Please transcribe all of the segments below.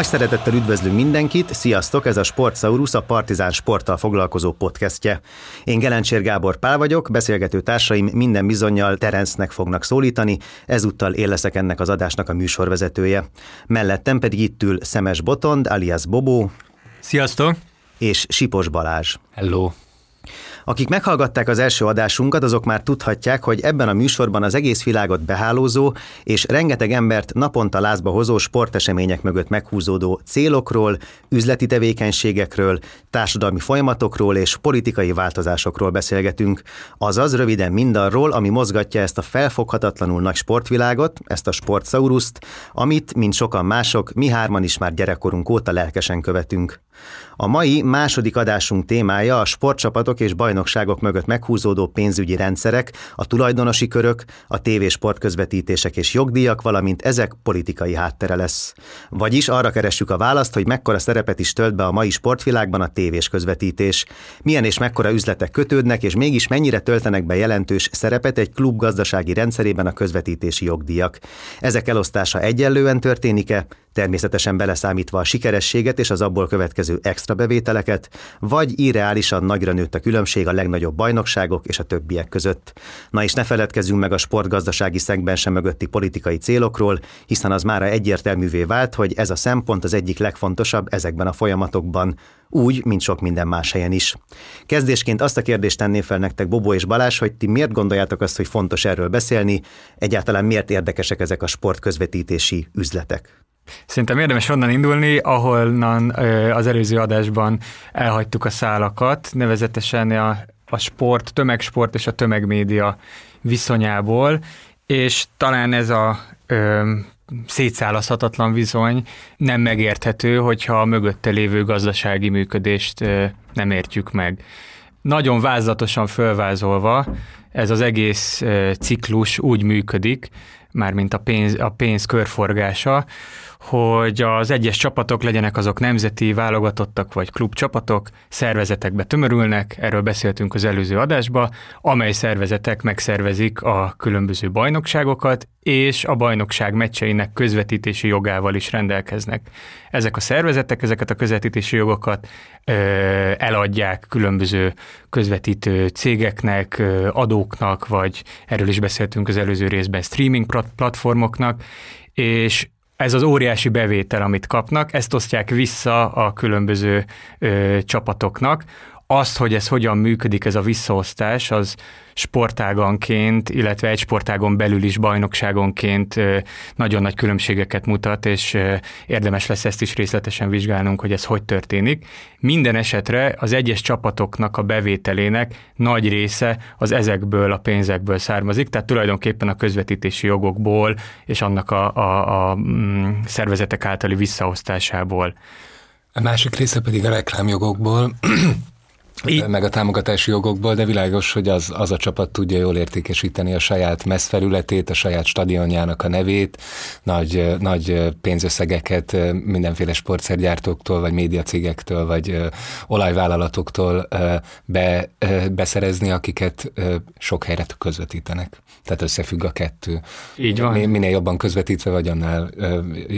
Nagy szeretettel üdvözlünk mindenkit, sziasztok, ez a Sportsaurus, a Partizán sporttal foglalkozó podcastje. Én Gelencsér Gábor Pál vagyok, beszélgető társaim minden bizonyal Terencnek fognak szólítani, ezúttal én leszek ennek az adásnak a műsorvezetője. Mellettem pedig itt ül Szemes Botond, alias Bobó. Sziasztok! És Sipos Balázs. Hello! Akik meghallgatták az első adásunkat, azok már tudhatják, hogy ebben a műsorban az egész világot behálózó és rengeteg embert naponta lázba hozó sportesemények mögött meghúzódó célokról, üzleti tevékenységekről, társadalmi folyamatokról és politikai változásokról beszélgetünk. Azaz röviden mindarról, ami mozgatja ezt a felfoghatatlanul nagy sportvilágot, ezt a sportsauruszt, amit, mint sokan mások, mi hárman is már gyerekkorunk óta lelkesen követünk. A mai második adásunk témája a sportcsapatok és bajnokságok mögött meghúzódó pénzügyi rendszerek, a tulajdonosi körök, a tévésport közvetítések és jogdíjak, valamint ezek politikai háttere lesz. Vagyis arra keressük a választ, hogy mekkora szerepet is tölt be a mai sportvilágban a tévés közvetítés. Milyen és mekkora üzletek kötődnek, és mégis mennyire töltenek be jelentős szerepet egy klub gazdasági rendszerében a közvetítési jogdíjak. Ezek elosztása egyenlően történik-e, természetesen beleszámítva a sikerességet és az abból következő extra bevételeket, vagy irreálisan nagyra nőtt a különbség a legnagyobb bajnokságok és a többiek között. Na és ne feledkezzünk meg a sportgazdasági szegben sem mögötti politikai célokról, hiszen az mára egyértelművé vált, hogy ez a szempont az egyik legfontosabb ezekben a folyamatokban, úgy, mint sok minden más helyen is. Kezdésként azt a kérdést tenném fel nektek, Bobó és Balázs, hogy ti miért gondoljátok azt, hogy fontos erről beszélni, egyáltalán miért érdekesek ezek a sportközvetítési üzletek? Szerintem érdemes onnan indulni, ahonnan az előző adásban elhagytuk a szálakat, nevezetesen a, a sport, tömegsport és a tömegmédia viszonyából, és talán ez a szétszálaszhatatlan viszony nem megérthető, hogyha a mögötte lévő gazdasági működést nem értjük meg. Nagyon vázlatosan fölvázolva, ez az egész ciklus úgy működik, mármint a pénz, a pénz körforgása, hogy az egyes csapatok legyenek azok nemzeti válogatottak vagy klubcsapatok, szervezetekbe tömörülnek, erről beszéltünk az előző adásba, amely szervezetek megszervezik a különböző bajnokságokat, és a bajnokság meccseinek közvetítési jogával is rendelkeznek. Ezek a szervezetek ezeket a közvetítési jogokat ö, eladják különböző közvetítő cégeknek, ö, adóknak, vagy erről is beszéltünk az előző részben streaming platformoknak, és ez az óriási bevétel, amit kapnak, ezt osztják vissza a különböző ö, csapatoknak. Azt, hogy ez hogyan működik, ez a visszaosztás, az sportáganként, illetve egy sportágon belül is bajnokságonként nagyon nagy különbségeket mutat, és érdemes lesz ezt is részletesen vizsgálnunk, hogy ez hogy történik. Minden esetre az egyes csapatoknak a bevételének nagy része az ezekből a pénzekből származik, tehát tulajdonképpen a közvetítési jogokból és annak a, a, a mm, szervezetek általi visszaosztásából. A másik része pedig a reklámjogokból, így. meg a támogatási jogokból, de világos, hogy az, az a csapat tudja jól értékesíteni a saját messzfelületét, a saját stadionjának a nevét, nagy, nagy pénzösszegeket mindenféle sportszergyártóktól, vagy médiacégektől, vagy olajvállalatoktól be, beszerezni, akiket sok helyre közvetítenek. Tehát összefügg a kettő. Így van. Minél jobban közvetítve vagy, annál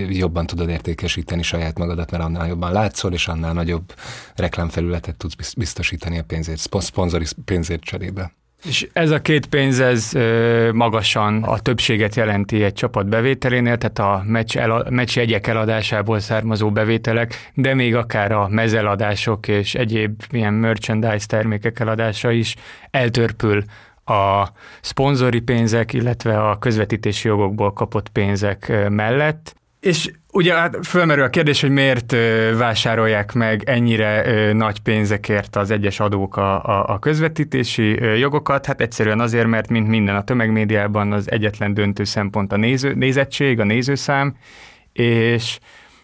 jobban tudod értékesíteni saját magadat, mert annál jobban látszol, és annál nagyobb reklámfelületet tudsz biztosítani biztosítani a pénzét, szponzori pénzét cserébe. És ez a két pénz, ez magasan a többséget jelenti egy csapat bevételénél, tehát a meccs, el, meccs jegyek eladásából származó bevételek, de még akár a mezeladások és egyéb ilyen merchandise termékek eladása is eltörpül a szponzori pénzek, illetve a közvetítési jogokból kapott pénzek mellett. És ugye hát fölmerül a kérdés, hogy miért vásárolják meg ennyire nagy pénzekért az egyes adók a, a, a közvetítési jogokat? Hát egyszerűen azért, mert mint minden a tömegmédiában az egyetlen döntő szempont a néző, nézettség, a nézőszám, és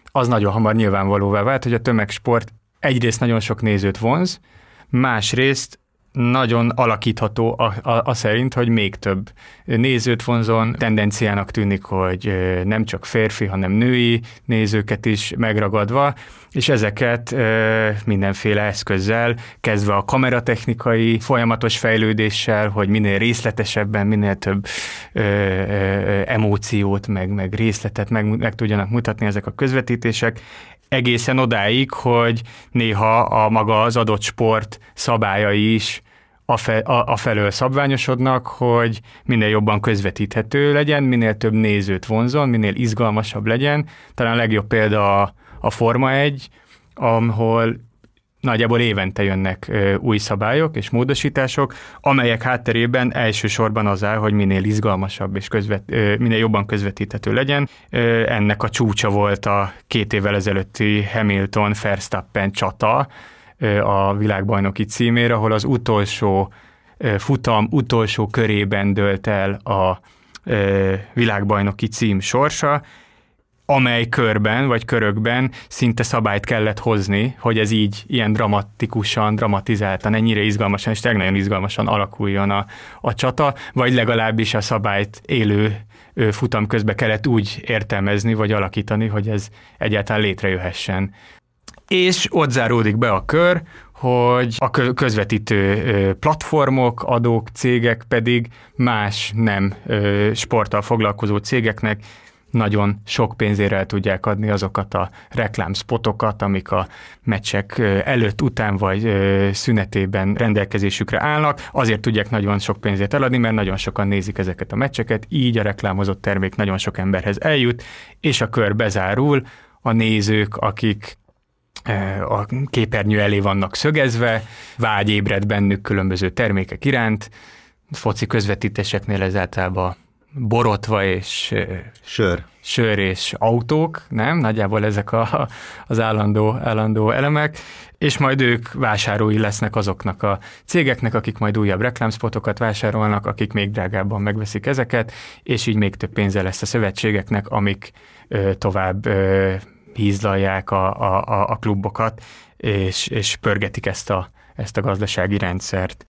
az nagyon hamar nyilvánvalóvá vált, hogy a tömegsport egyrészt nagyon sok nézőt vonz, másrészt nagyon alakítható a, a, a szerint, hogy még több nézőt vonzon. Tendenciának tűnik, hogy nem csak férfi, hanem női nézőket is megragadva, és ezeket mindenféle eszközzel, kezdve a kameratechnikai folyamatos fejlődéssel, hogy minél részletesebben, minél több emóciót, meg, meg részletet meg, meg tudjanak mutatni ezek a közvetítések, egészen odáig, hogy néha a maga az adott sport szabályai is a felől szabványosodnak, hogy minél jobban közvetíthető legyen, minél több nézőt vonzon, minél izgalmasabb legyen. Talán a legjobb példa a, a Forma 1, ahol nagyjából évente jönnek új szabályok és módosítások, amelyek hátterében elsősorban az áll, hogy minél izgalmasabb és közvet, minél jobban közvetíthető legyen. Ennek a csúcsa volt a két évvel ezelőtti Hamilton-Verstappen csata a világbajnoki címére, ahol az utolsó futam utolsó körében dölt el a világbajnoki cím sorsa, amely körben vagy körökben szinte szabályt kellett hozni, hogy ez így ilyen dramatikusan, dramatizáltan, ennyire izgalmasan és tényleg nagyon izgalmasan alakuljon a, a csata, vagy legalábbis a szabályt élő futam közben kellett úgy értelmezni, vagy alakítani, hogy ez egyáltalán létrejöhessen. És ott záródik be a kör, hogy a közvetítő platformok, adók, cégek pedig más nem sporttal foglalkozó cégeknek nagyon sok pénzére el tudják adni azokat a reklámspotokat, amik a meccsek előtt, után vagy szünetében rendelkezésükre állnak. Azért tudják nagyon sok pénzért eladni, mert nagyon sokan nézik ezeket a meccseket, így a reklámozott termék nagyon sok emberhez eljut, és a kör bezárul, a nézők, akik a képernyő elé vannak szögezve, vágy ébred bennük különböző termékek iránt, foci közvetítéseknél ez általában borotva és sör. sör és autók, nem? Nagyjából ezek a, az állandó, állandó elemek, és majd ők vásárlói lesznek azoknak a cégeknek, akik majd újabb reklámspotokat vásárolnak, akik még drágábban megveszik ezeket, és így még több pénze lesz a szövetségeknek, amik ö, tovább ö, hízlalják a, a, a klubokat, és, és pörgetik ezt a, ezt a gazdasági rendszert.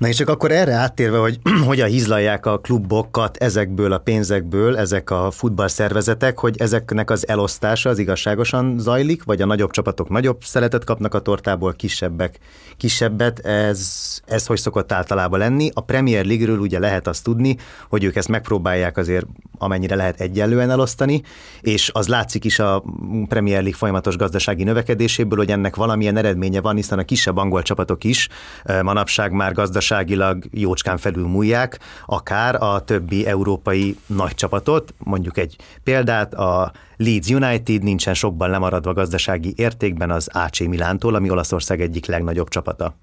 Na és csak akkor erre áttérve, hogy hogyan hízlalják a klubokat ezekből a pénzekből, ezek a futballszervezetek, hogy ezeknek az elosztása az igazságosan zajlik, vagy a nagyobb csapatok nagyobb szeletet kapnak a tortából, kisebbek kisebbet, ez, ez hogy szokott általában lenni. A Premier League-ről ugye lehet azt tudni, hogy ők ezt megpróbálják azért amennyire lehet egyenlően elosztani, és az látszik is a Premier League folyamatos gazdasági növekedéséből, hogy ennek valamilyen eredménye van, hiszen a kisebb angol csapatok is manapság már gazdasági gazdaságilag jócskán felülmúlják, akár a többi európai nagy csapatot, mondjuk egy példát, a Leeds United nincsen sokban lemaradva gazdasági értékben az AC Milántól, ami Olaszország egyik legnagyobb csapata.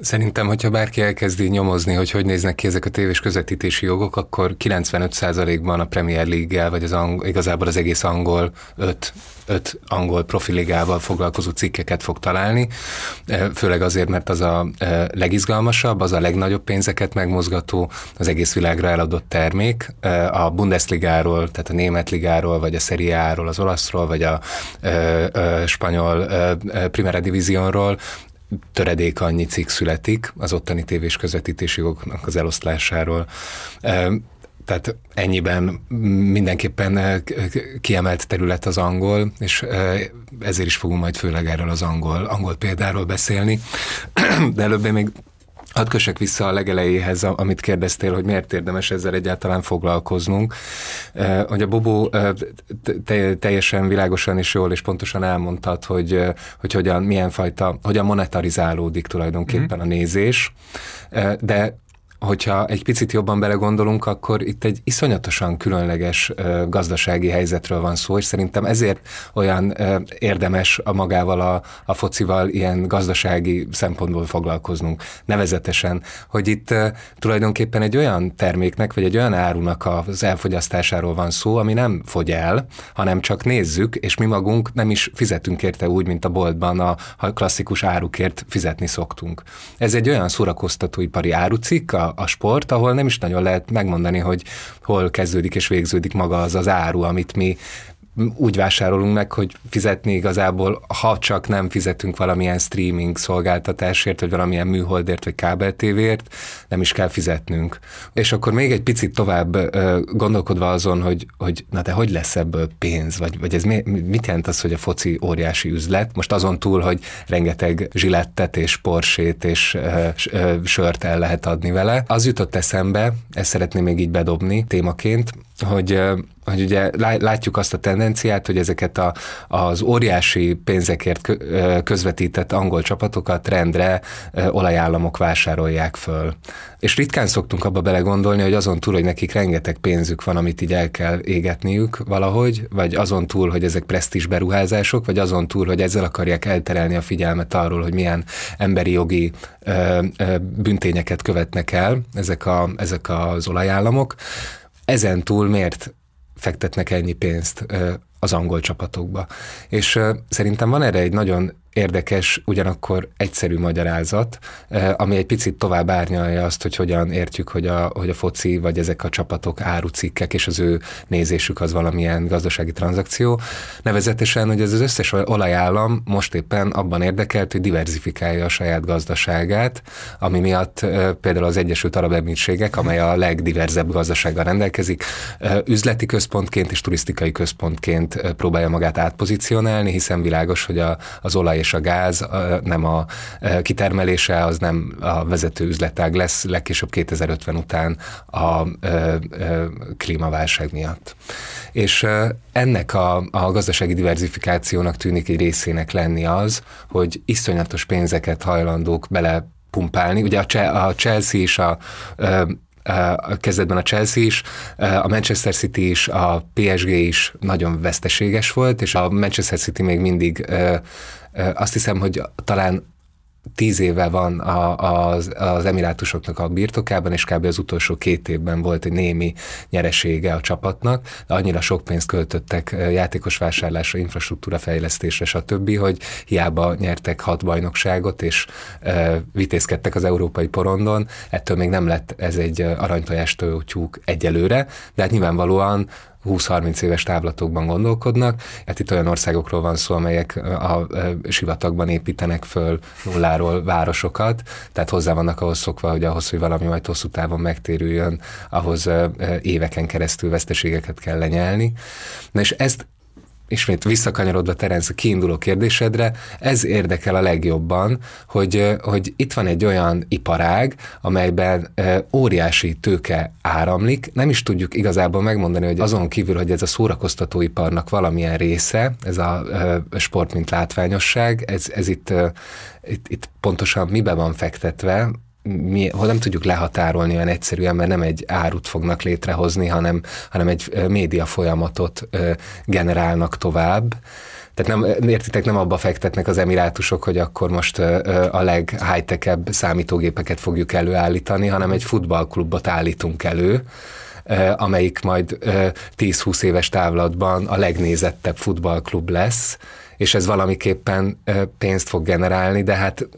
Szerintem, hogyha bárki elkezdi nyomozni, hogy hogy néznek ki ezek a tévés közvetítési jogok, akkor 95%-ban a Premier League-gel, vagy az angol, igazából az egész angol, öt, öt angol profiligával foglalkozó cikkeket fog találni, e, főleg azért, mert az a e, legizgalmasabb, az a legnagyobb pénzeket megmozgató, az egész világra eladott termék. E, a Bundesligáról, tehát a német ligáról, vagy a Serie A-ról, az olaszról, vagy a, spanyol Primera Divisionról töredék annyi cikk születik az ottani tévés közvetítési jogoknak az eloszlásáról. Tehát ennyiben mindenképpen kiemelt terület az angol, és ezért is fogunk majd főleg erről az angol, angol példáról beszélni. De előbb én még Hadd kösek vissza a legelejéhez, amit kérdeztél, hogy miért érdemes ezzel egyáltalán foglalkoznunk. Hogy a Bobó teljesen világosan és jól és pontosan elmondtad, hogy, hogy hogyan, milyen fajta, hogyan monetarizálódik tulajdonképpen mm. a nézés, de hogyha egy picit jobban belegondolunk, akkor itt egy iszonyatosan különleges gazdasági helyzetről van szó, és szerintem ezért olyan érdemes a magával a, a focival ilyen gazdasági szempontból foglalkoznunk. Nevezetesen, hogy itt tulajdonképpen egy olyan terméknek, vagy egy olyan árunak az elfogyasztásáról van szó, ami nem fogy el, hanem csak nézzük, és mi magunk nem is fizetünk érte úgy, mint a boltban a klasszikus árukért fizetni szoktunk. Ez egy olyan szórakoztatóipari árucikk, a, a sport, ahol nem is nagyon lehet megmondani, hogy hol kezdődik és végződik maga az az áru, amit mi úgy vásárolunk meg, hogy fizetni igazából, ha csak nem fizetünk valamilyen streaming szolgáltatásért, vagy valamilyen műholdért, vagy kábeltévért, nem is kell fizetnünk. És akkor még egy picit tovább gondolkodva azon, hogy, hogy na de hogy lesz ebből pénz, vagy, vagy ez mi, mit jelent az, hogy a foci óriási üzlet? Most azon túl, hogy rengeteg zsilettet és porsét és sört el lehet adni vele. Az jutott eszembe, ezt szeretném még így bedobni témaként, hogy hogy ugye látjuk azt a tendenciát, hogy ezeket a, az óriási pénzekért közvetített angol csapatokat rendre olajállamok vásárolják föl. És ritkán szoktunk abba belegondolni, hogy azon túl, hogy nekik rengeteg pénzük van, amit így el kell égetniük valahogy, vagy azon túl, hogy ezek presztis beruházások, vagy azon túl, hogy ezzel akarják elterelni a figyelmet arról, hogy milyen emberi jogi ö, büntényeket követnek el ezek, a, ezek az olajállamok. Ezen túl miért fektetnek ennyi pénzt az angol csapatokba. És szerintem van erre egy nagyon érdekes, ugyanakkor egyszerű magyarázat, eh, ami egy picit tovább árnyalja azt, hogy hogyan értjük, hogy a, hogy a foci vagy ezek a csapatok árucikkek, és az ő nézésük az valamilyen gazdasági tranzakció. Nevezetesen, hogy ez az összes olajállam most éppen abban érdekelt, hogy diversifikálja a saját gazdaságát, ami miatt eh, például az Egyesült Arab Emírségek, amely a legdiverzebb gazdasággal rendelkezik, eh, üzleti központként és turisztikai központként próbálja magát átpozícionálni, hiszen világos, hogy a, az olaj és a gáz nem a kitermelése, az nem a vezető üzletág lesz legkésőbb 2050 után a klímaválság miatt. És ennek a, a gazdasági diversifikációnak tűnik egy részének lenni az, hogy iszonyatos pénzeket hajlandók bele pumpálni. Ugye a, Chelsea is a a kezdetben a Chelsea is, a Manchester City is, a PSG is nagyon veszteséges volt, és a Manchester City még mindig azt hiszem, hogy talán tíz éve van a, az, az emirátusoknak a birtokában, és kb. az utolsó két évben volt egy némi nyeresége a csapatnak, de annyira sok pénzt költöttek játékos vásárlásra, infrastruktúra fejlesztésre, stb., hogy hiába nyertek hat bajnokságot, és e, vitézkedtek az európai porondon, ettől még nem lett ez egy aranytojás tyúk egyelőre, de hát nyilvánvalóan 20-30 éves távlatokban gondolkodnak. Hát itt olyan országokról van szó, amelyek a sivatagban építenek föl nulláról városokat, tehát hozzá vannak ahhoz szokva, hogy ahhoz, hogy valami majd hosszú távon megtérüljön, ahhoz éveken keresztül veszteségeket kell lenyelni. Na és ezt ismét visszakanyarodva Terence a kiinduló kérdésedre, ez érdekel a legjobban, hogy, hogy itt van egy olyan iparág, amelyben óriási tőke áramlik, nem is tudjuk igazából megmondani, hogy azon kívül, hogy ez a szórakoztatóiparnak valamilyen része, ez a sport, mint látványosság, ez, ez itt, itt, itt pontosan mibe van fektetve, mi, hol nem tudjuk lehatárolni olyan egyszerűen, mert nem egy árut fognak létrehozni, hanem, hanem egy média folyamatot generálnak tovább. Tehát nem, értitek, nem abba fektetnek az emirátusok, hogy akkor most a leg-high-techebb számítógépeket fogjuk előállítani, hanem egy futballklubot állítunk elő, amelyik majd 10-20 éves távlatban a legnézettebb futballklub lesz, és ez valamiképpen pénzt fog generálni, de hát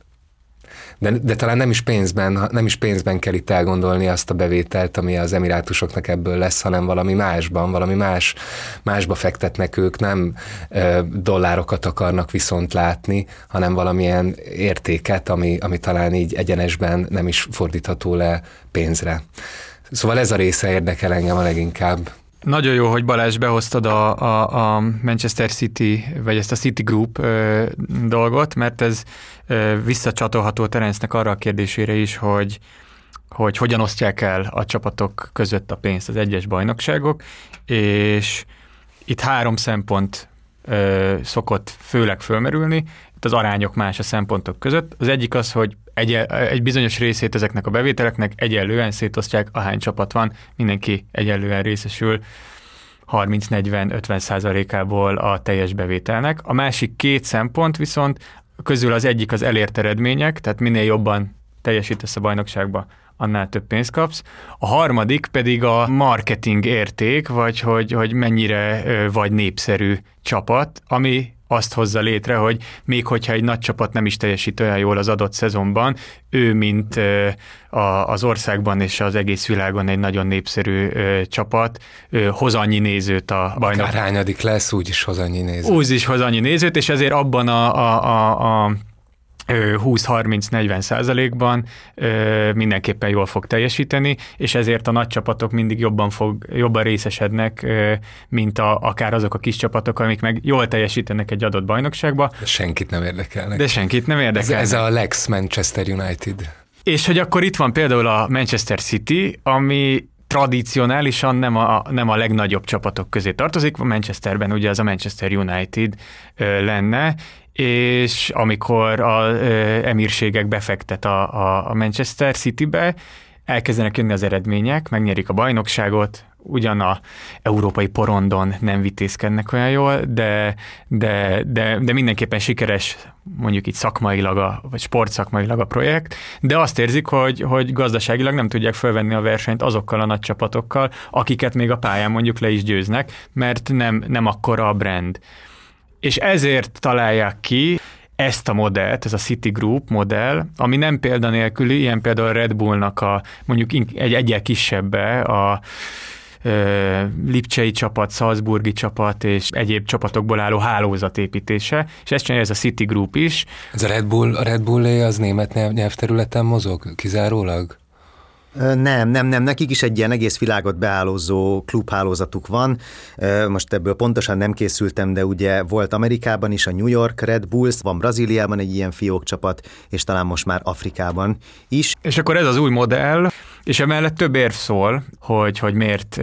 de, de talán nem is pénzben, nem is pénzben kell itt elgondolni azt a bevételt, ami az emirátusoknak ebből lesz, hanem valami másban, valami más, másba fektetnek ők, nem e, dollárokat akarnak viszont látni, hanem valamilyen értéket, ami, ami talán így egyenesben nem is fordítható le pénzre. Szóval ez a része érdekel engem a leginkább. Nagyon jó, hogy Balázs behoztad a, a, a Manchester City, vagy ezt a City Group ö, dolgot, mert ez ö, visszacsatolható Terencnek arra a kérdésére is, hogy hogy hogyan osztják el a csapatok között a pénzt az egyes bajnokságok, és itt három szempont ö, szokott főleg fölmerülni, itt az arányok más a szempontok között. Az egyik az, hogy egy, egy bizonyos részét ezeknek a bevételeknek egyenlően szétosztják, ahány csapat van, mindenki egyenlően részesül 30-40-50 százalékából a teljes bevételnek. A másik két szempont viszont közül az egyik az elért eredmények, tehát minél jobban teljesítesz a bajnokságba, annál több pénzt kapsz. A harmadik pedig a marketing érték, vagy hogy, hogy mennyire vagy népszerű csapat, ami azt hozza létre, hogy még hogyha egy nagy csapat nem is teljesít olyan jól az adott szezonban, ő, mint az országban és az egész világon egy nagyon népszerű csapat, hoz annyi nézőt a bajnok. Akár hányadik lesz, úgy is hoz annyi nézőt. Úgy is hoz annyi nézőt, és ezért abban a, a, a, a 20-30-40 százalékban mindenképpen jól fog teljesíteni, és ezért a nagy csapatok mindig jobban, fog, jobban részesednek, mint a, akár azok a kis csapatok, amik meg jól teljesítenek egy adott bajnokságba. De senkit nem érdekelnek. De senkit nem érdekel. Ez, ez a Lex Manchester United. És hogy akkor itt van például a Manchester City, ami tradicionálisan nem a, nem a legnagyobb csapatok közé tartozik, Manchesterben ugye az a Manchester United ö, lenne, és amikor a emírségek befektet a, a Manchester Citybe, elkezdenek jönni az eredmények, megnyerik a bajnokságot, ugyan a európai porondon nem vitézkednek olyan jól, de, de, de, de mindenképpen sikeres mondjuk itt szakmailag, a, vagy sportszakmailag a projekt, de azt érzik, hogy, hogy gazdaságilag nem tudják fölvenni a versenyt azokkal a nagy csapatokkal, akiket még a pályán mondjuk le is győznek, mert nem, nem akkora a brand. És ezért találják ki ezt a modellt, ez a City Group modell, ami nem példanélküli, ilyen például a Red Bullnak a mondjuk egy egyel kisebbe a Lipcsei csapat, Salzburgi csapat és egyéb csapatokból álló hálózatépítése, és ezt csinálja ez a City Group is. Ez a Red Bull, a Red Bull az német nyelvterületen mozog kizárólag? Nem, nem, nem, nekik is egy ilyen egész világot beállózó klubhálózatuk van. Most ebből pontosan nem készültem, de ugye volt Amerikában is a New York Red Bulls, van Brazíliában egy ilyen fiók csapat, és talán most már Afrikában is. És akkor ez az új modell, és emellett több érv szól, hogy, hogy miért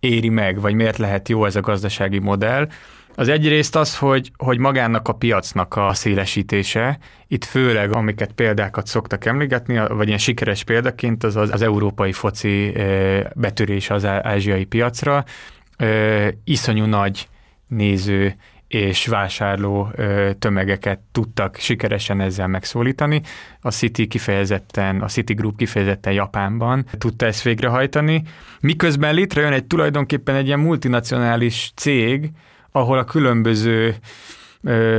éri meg, vagy miért lehet jó ez a gazdasági modell. Az egyrészt az, hogy, hogy magának a piacnak a szélesítése, itt főleg, amiket példákat szoktak emlegetni, vagy ilyen sikeres példaként, az az, az európai foci betörés az ázsiai piacra, iszonyú nagy néző és vásárló tömegeket tudtak sikeresen ezzel megszólítani. A City kifejezetten, a City Group kifejezetten Japánban tudta ezt végrehajtani, miközben létrejön egy tulajdonképpen egy ilyen multinacionális cég, ahol a különböző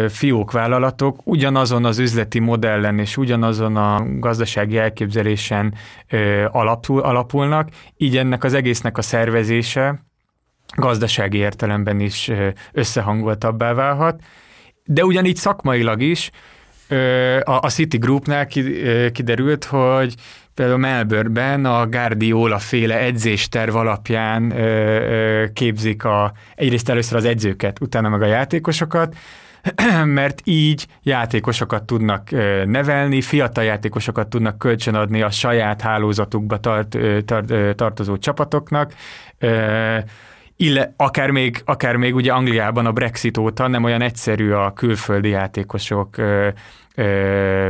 fiókvállalatok ugyanazon az üzleti modellen és ugyanazon a gazdasági elképzelésen alapul, alapulnak, így ennek az egésznek a szervezése gazdasági értelemben is összehangoltabbá válhat, de ugyanígy szakmailag is a City Groupnál kiderült, hogy például Melbourneben a Guardiola féle edzésterv alapján képzik a, egyrészt először az edzőket, utána meg a játékosokat, mert így játékosokat tudnak nevelni, fiatal játékosokat tudnak kölcsönadni a saját hálózatukba tart, tart, tartozó csapatoknak, ille, akár még, akár még ugye Angliában a Brexit óta nem olyan egyszerű a külföldi játékosok ö, ö,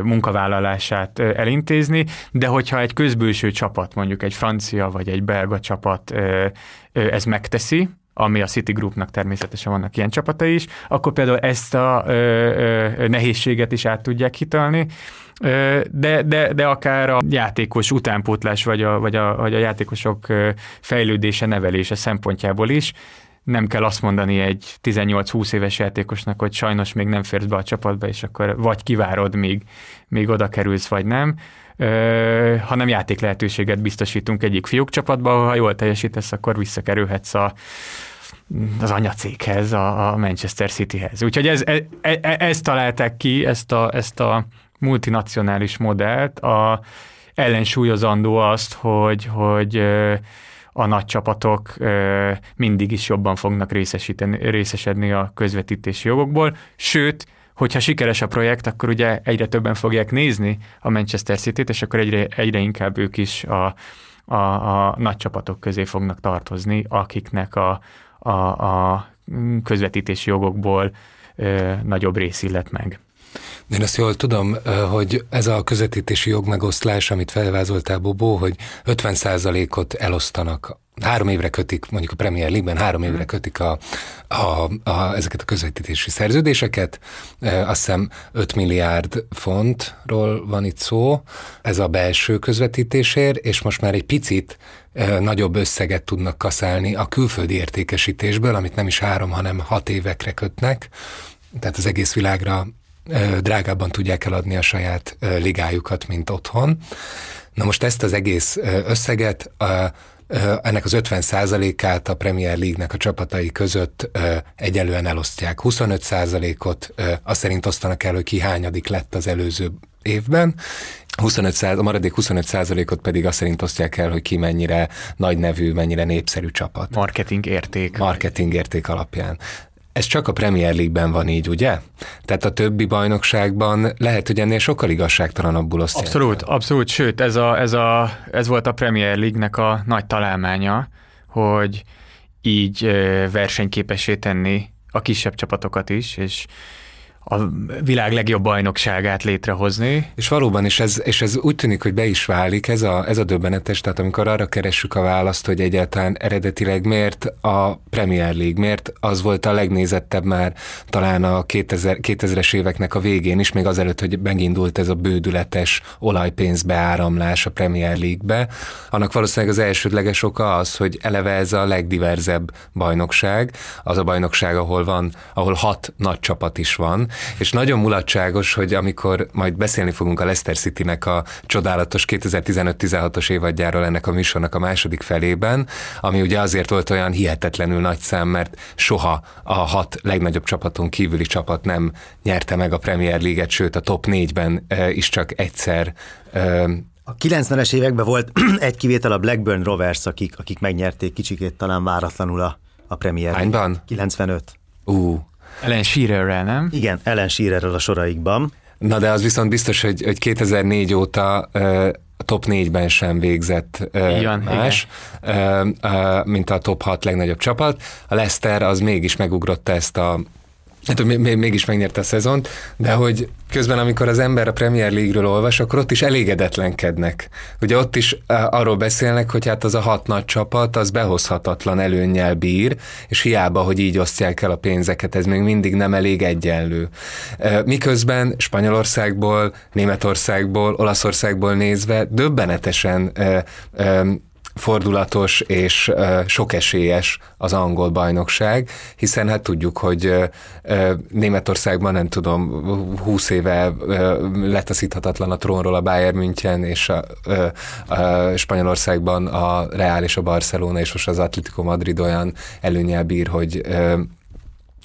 munkavállalását elintézni, de hogyha egy közbülső csapat, mondjuk egy francia vagy egy belga csapat ez megteszi, ami a City Groupnak természetesen vannak ilyen csapatai is, akkor például ezt a nehézséget is át tudják hitalni, de, de, de akár a játékos utánpótlás, vagy a, vagy, a, vagy a játékosok fejlődése, nevelése szempontjából is, nem kell azt mondani egy 18-20 éves játékosnak, hogy sajnos még nem férsz be a csapatba, és akkor vagy kivárod, míg, míg oda kerülsz, vagy nem, ö, hanem játék lehetőséget biztosítunk egyik fiúk csapatba, ha jól teljesítesz, akkor visszakerülhetsz a, az anyacéghez, a, a Manchester Cityhez. Úgyhogy ez, ez, ez, ezt találták ki, ezt a, ezt a multinacionális modellt, a ellensúlyozandó azt, hogy, hogy a nagy csapatok mindig is jobban fognak részesíteni, részesedni a közvetítési jogokból, sőt, hogyha sikeres a projekt, akkor ugye egyre többen fogják nézni a Manchester City-t, és akkor egyre, egyre inkább ők is a, a, a nagy csapatok közé fognak tartozni, akiknek a, a, a közvetítési jogokból ö, nagyobb rész illet meg. Én azt jól tudom, hogy ez a közvetítési jogmegoszlás, amit felvázoltál, Bobó, hogy 50%-ot elosztanak három évre kötik, mondjuk a Premier League-ben három évre mhm. kötik a, a, a, ezeket a közvetítési szerződéseket. E, azt hiszem 5 milliárd fontról van itt szó, ez a belső közvetítésért, és most már egy picit e, nagyobb összeget tudnak kaszálni a külföldi értékesítésből, amit nem is három, hanem hat évekre kötnek tehát az egész világra drágábban tudják eladni a saját ligájukat, mint otthon. Na most ezt az egész összeget ennek az 50%-át a Premier League-nek a csapatai között egyelően elosztják. 25%-ot azt szerint osztanak el, hogy ki hányadik lett az előző évben, 25 a maradék 25 ot pedig azt szerint osztják el, hogy ki mennyire nagy nevű, mennyire népszerű csapat. Marketing érték. Marketing érték alapján. Ez csak a Premier League-ben van így, ugye? Tehát a többi bajnokságban lehet, hogy ennél sokkal igazságtalanabbul osztják. Abszolút, abszolút, sőt, ez, a, ez, a, ez volt a Premier League-nek a nagy találmánya, hogy így versenyképessé tenni a kisebb csapatokat is, és a világ legjobb bajnokságát létrehozni. És valóban, és ez, és ez úgy tűnik, hogy be is válik, ez a, ez a döbbenetes, tehát amikor arra keressük a választ, hogy egyáltalán eredetileg miért a Premier League, miért az volt a legnézettebb már talán a 2000, 2000-es éveknek a végén is, még azelőtt, hogy megindult ez a bődületes olajpénz beáramlás a Premier League-be, annak valószínűleg az elsődleges oka az, hogy eleve ez a legdiverzebb bajnokság, az a bajnokság, ahol van, ahol hat nagy csapat is van, és nagyon mulatságos, hogy amikor majd beszélni fogunk a Leicester City-nek a csodálatos 2015-16-os évadjáról ennek a műsornak a második felében, ami ugye azért volt olyan hihetetlenül nagy szám, mert soha a hat legnagyobb csapaton kívüli csapat nem nyerte meg a Premier League-et, sőt a top négyben is csak egyszer a 90-es években volt egy kivétel a Blackburn Rovers, akik, akik megnyerték kicsikét talán váratlanul a, a Premier League. Hányban? 95. Ú, ellen Shearerrel, nem? Igen, Ellen Shearerrel a soraikban. Na de az viszont biztos, hogy, hogy 2004 óta uh, a top 4-ben sem végzett uh, igen, más, igen. Uh, uh, mint a top 6 legnagyobb csapat. A Leicester az mégis megugrotta ezt a hát, hogy mégis megnyerte a szezont, de hogy közben, amikor az ember a Premier League-ről olvas, akkor ott is elégedetlenkednek. Ugye ott is arról beszélnek, hogy hát az a hat nagy csapat, az behozhatatlan előnnyel bír, és hiába, hogy így osztják el a pénzeket, ez még mindig nem elég egyenlő. Miközben Spanyolországból, Németországból, Olaszországból nézve döbbenetesen fordulatos és sokesélyes az angol bajnokság, hiszen hát tudjuk, hogy Németországban nem tudom, 20 éve letaszíthatatlan a trónról a Bayern München, és a, a Spanyolországban a Real és a Barcelona, és most az Atletico Madrid olyan előnyel bír, hogy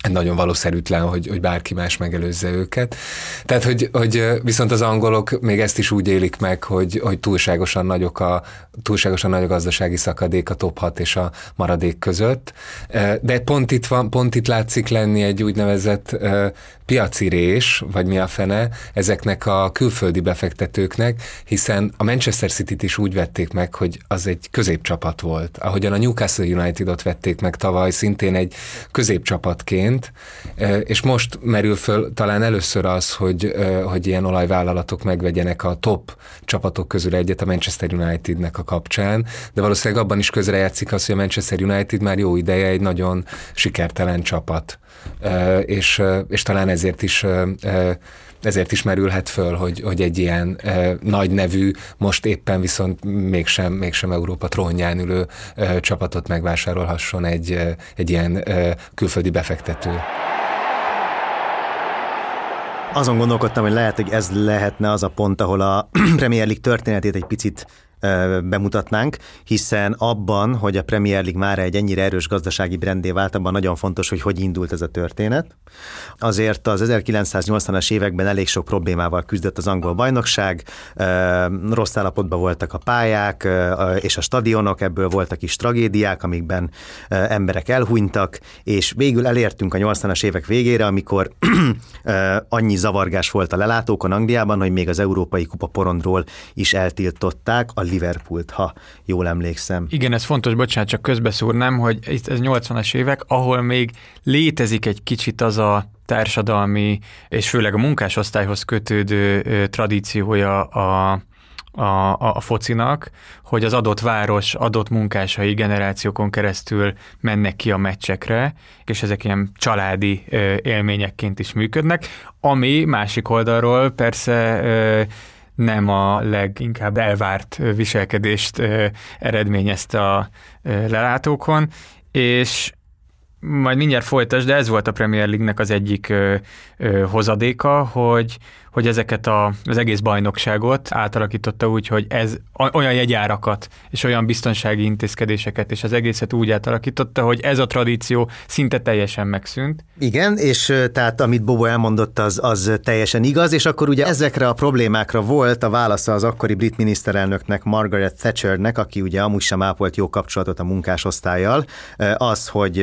nagyon valószerűtlen, hogy, hogy bárki más megelőzze őket. Tehát, hogy, hogy viszont az angolok még ezt is úgy élik meg, hogy, hogy túlságosan nagyok a, túlságosan nagy a gazdasági szakadék a top 6 és a maradék között. De pont itt, van, pont itt látszik lenni egy úgynevezett piaci rés, vagy mi a fene, ezeknek a külföldi befektetőknek, hiszen a Manchester City-t is úgy vették meg, hogy az egy középcsapat volt. Ahogyan a Newcastle United-ot vették meg tavaly, szintén egy középcsapatként, és most merül föl talán először az, hogy, hogy ilyen olajvállalatok megvegyenek a top csapatok közül egyet a Manchester United-nek a kapcsán, de valószínűleg abban is közrejátszik az, hogy a Manchester United már jó ideje egy nagyon sikertelen csapat. És, és talán ezért is ezért is merülhet föl, hogy, hogy egy ilyen e, nagy nevű, most éppen viszont mégsem, mégsem Európa trónján ülő e, csapatot megvásárolhasson egy, e, egy ilyen e, külföldi befektető. Azon gondolkodtam, hogy lehet, hogy ez lehetne az a pont, ahol a Premier League történetét egy picit bemutatnánk, hiszen abban, hogy a Premier League már egy ennyire erős gazdasági brandé vált, abban nagyon fontos, hogy hogy indult ez a történet. Azért az 1980-as években elég sok problémával küzdött az angol bajnokság, rossz állapotban voltak a pályák és a stadionok, ebből voltak is tragédiák, amikben emberek elhunytak, és végül elértünk a 80-as évek végére, amikor annyi zavargás volt a lelátókon Angliában, hogy még az Európai Kupa porondról is eltiltották a Liverpoolt, ha jól emlékszem. Igen, ez fontos, bocsánat, csak közbeszúrnám, hogy itt ez 80-as évek, ahol még létezik egy kicsit az a társadalmi, és főleg a munkásosztályhoz kötődő tradíciója a, a, a, a focinak, hogy az adott város adott munkásai generációkon keresztül mennek ki a meccsekre, és ezek ilyen családi élményekként is működnek, ami másik oldalról persze nem a leginkább elvárt viselkedést eredményezte a lelátókon, és majd mindjárt folytas, de ez volt a Premier League-nek az egyik hozadéka, hogy hogy ezeket a, az egész bajnokságot átalakította úgy, hogy ez olyan jegyárakat és olyan biztonsági intézkedéseket és az egészet úgy átalakította, hogy ez a tradíció szinte teljesen megszűnt. Igen, és tehát amit Bobo elmondott, az, az teljesen igaz, és akkor ugye ezekre a problémákra volt a válasza az akkori brit miniszterelnöknek, Margaret Thatchernek, aki ugye amúgy sem ápolt jó kapcsolatot a munkásosztályjal, az, hogy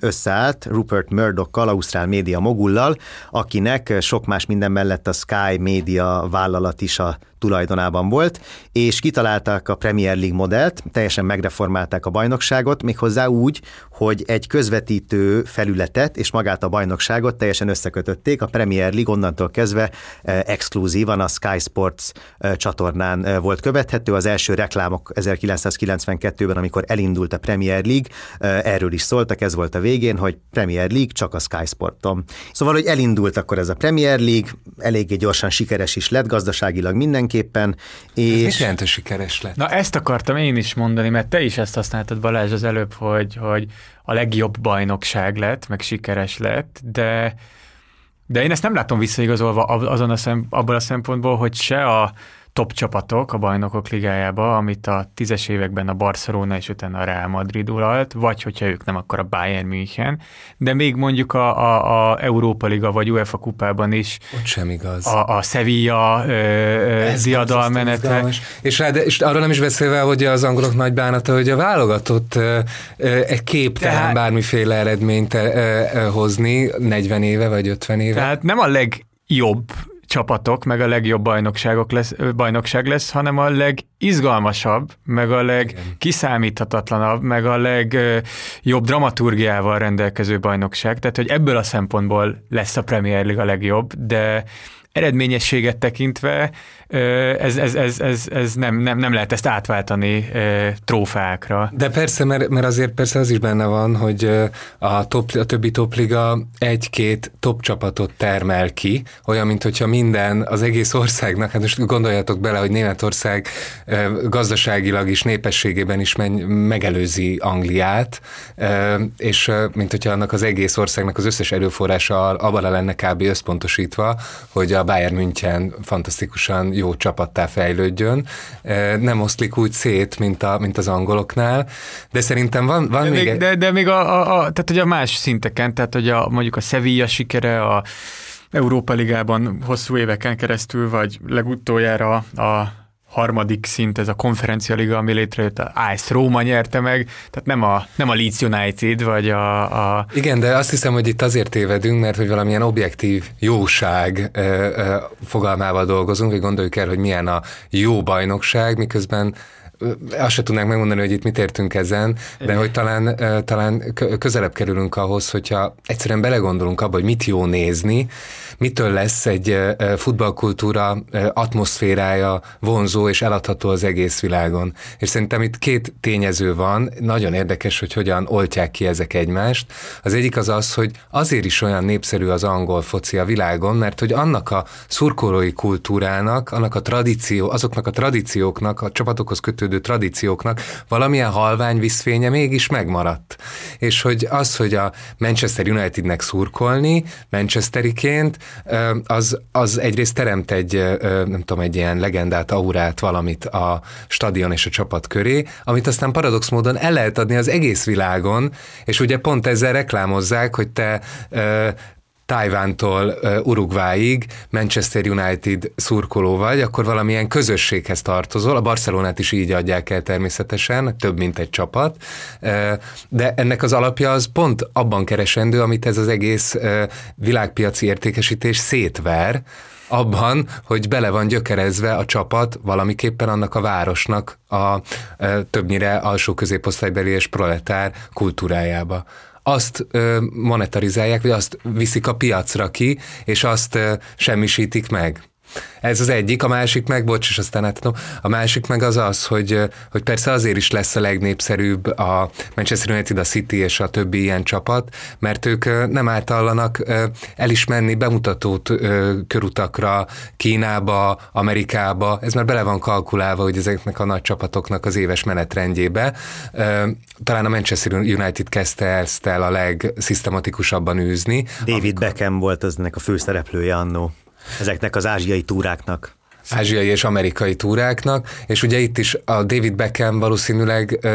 összeállt Rupert Murdoch-kal, Ausztrál média mogullal, akinek sok más minden mellett az Sky Media vállalat is a tulajdonában volt, és kitalálták a Premier League modellt, teljesen megreformálták a bajnokságot, méghozzá úgy, hogy egy közvetítő felületet és magát a bajnokságot teljesen összekötötték. A Premier League onnantól kezdve eh, exkluzívan a Sky Sports eh, csatornán eh, volt követhető. Az első reklámok 1992-ben, amikor elindult a Premier League, erről is szóltak, ez volt a végén, hogy Premier League csak a Sky Sporton. Szóval, hogy elindult akkor ez a Premier League, eléggé gyorsan sikeres is lett, gazdaságilag minden mindenképpen. És... Ez mit jelent, hogy sikeres lett? Na ezt akartam én is mondani, mert te is ezt használtad Balázs az előbb, hogy, hogy a legjobb bajnokság lett, meg sikeres lett, de de én ezt nem látom visszaigazolva azon a szem, abban a szempontból, hogy se a top csapatok a bajnokok ligájába, amit a tízes években a Barcelona és utána a Real Madrid uralt, vagy hogyha ők nem, akkor a Bayern München, de még mondjuk a, a, a Európa Liga vagy UEFA kupában is. Ott sem igaz. A, a Sevilla diadalmenete. És, rá, és arról nem is beszélve, hogy az angolok nagy bánata, hogy a válogatott egy képtelen Tehát, bármiféle eredményt hozni 40 éve vagy 50 éve. Tehát nem a legjobb csapatok, meg a legjobb bajnokságok lesz, bajnokság lesz, hanem a legizgalmasabb, meg a legkiszámíthatatlanabb, meg a legjobb dramaturgiával rendelkező bajnokság. Tehát, hogy ebből a szempontból lesz a Premier League a legjobb, de eredményességet tekintve ez, ez, ez, ez, ez nem, nem, nem lehet ezt átváltani trófákra. De persze, mert, mert azért persze az is benne van, hogy a, top, a többi topliga egy-két top csapatot termel ki, olyan, mint hogyha minden, az egész országnak, hát most gondoljatok bele, hogy Németország gazdaságilag is, népességében is megelőzi Angliát, és mint hogyha annak az egész országnak az összes erőforrása abban lenne kb. összpontosítva, hogy a Bayern München fantasztikusan jó csapattá fejlődjön. Nem oszlik úgy szét, mint, a, mint az angoloknál, de szerintem van, van de még... még de, de még a, a, a, tehát, hogy a más szinteken, tehát hogy a, mondjuk a Sevilla sikere, a Európa Ligában hosszú éveken keresztül, vagy legutoljára a harmadik szint, ez a konferencialiga, ami létrejött, a Ice Roma nyerte meg, tehát nem a, nem a Leeds United, vagy a, a... Igen, de azt hiszem, hogy itt azért tévedünk, mert hogy valamilyen objektív jóság ö, ö, fogalmával dolgozunk, hogy gondoljuk el, hogy milyen a jó bajnokság, miközben azt se tudnánk megmondani, hogy itt mit értünk ezen, de hogy talán, talán közelebb kerülünk ahhoz, hogyha egyszerűen belegondolunk abba, hogy mit jó nézni, mitől lesz egy futballkultúra atmoszférája vonzó és eladható az egész világon. És szerintem itt két tényező van, nagyon érdekes, hogy hogyan oltják ki ezek egymást. Az egyik az az, hogy azért is olyan népszerű az angol foci a világon, mert hogy annak a szurkolói kultúrának, annak a tradíció, azoknak a tradícióknak, a csapatokhoz kötődő tradícióknak valamilyen halvány visszfénye mégis megmaradt. És hogy az, hogy a Manchester Unitednek szurkolni, Manchesteriként, az, az egyrészt teremt egy, nem tudom, egy ilyen legendát, aurát, valamit a stadion és a csapat köré, amit aztán paradox módon el lehet adni az egész világon, és ugye pont ezzel reklámozzák, hogy te Tájvántól Uruguayig Manchester United szurkoló vagy, akkor valamilyen közösséghez tartozol. A Barcelonát is így adják el természetesen, több mint egy csapat, de ennek az alapja az pont abban keresendő, amit ez az egész világpiaci értékesítés szétver, abban, hogy bele van gyökerezve a csapat valamiképpen annak a városnak a többnyire alsó középosztálybeli és proletár kultúrájába azt monetarizálják, vagy azt viszik a piacra ki, és azt semmisítik meg. Ez az egyik, a másik meg, bocs, és aztán átadom, a másik meg az az, hogy, hogy persze azért is lesz a legnépszerűbb a Manchester United, a City és a többi ilyen csapat, mert ők nem átallanak el is menni bemutatót körutakra, Kínába, Amerikába, ez már bele van kalkulálva, hogy ezeknek a nagy csapatoknak az éves menetrendjébe. Talán a Manchester United kezdte ezt el a legszisztematikusabban űzni. David amikor... Beckham volt az ennek a főszereplője annó ezeknek az ázsiai túráknak ázsiai és amerikai túráknak, és ugye itt is a David Beckham valószínűleg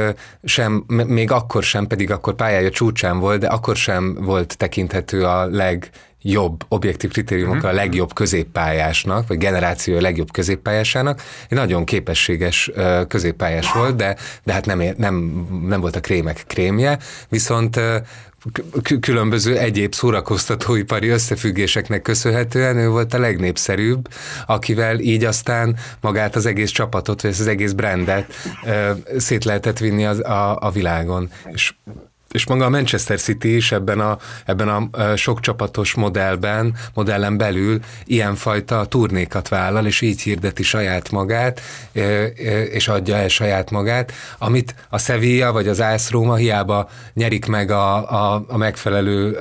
sem, még akkor sem, pedig akkor pályája csúcsán volt, de akkor sem volt tekinthető a legjobb objektív kritériumokra a mhm. legjobb középpályásnak, vagy generáció a legjobb középpályásának. Egy nagyon képességes középpályás volt, de, de hát nem, nem, nem volt a krémek krémje, viszont különböző egyéb szórakoztatóipari összefüggéseknek köszönhetően ő volt a legnépszerűbb, akivel így aztán magát az egész csapatot, vagy az egész brandet szét lehetett vinni az, a, a világon. És és maga a Manchester City is ebben a, ebben a sok csapatos modellben, modellen belül ilyenfajta turnékat vállal, és így hirdeti saját magát, és adja el saját magát, amit a Sevilla vagy az AS Roma hiába nyerik meg a, a, a megfelelő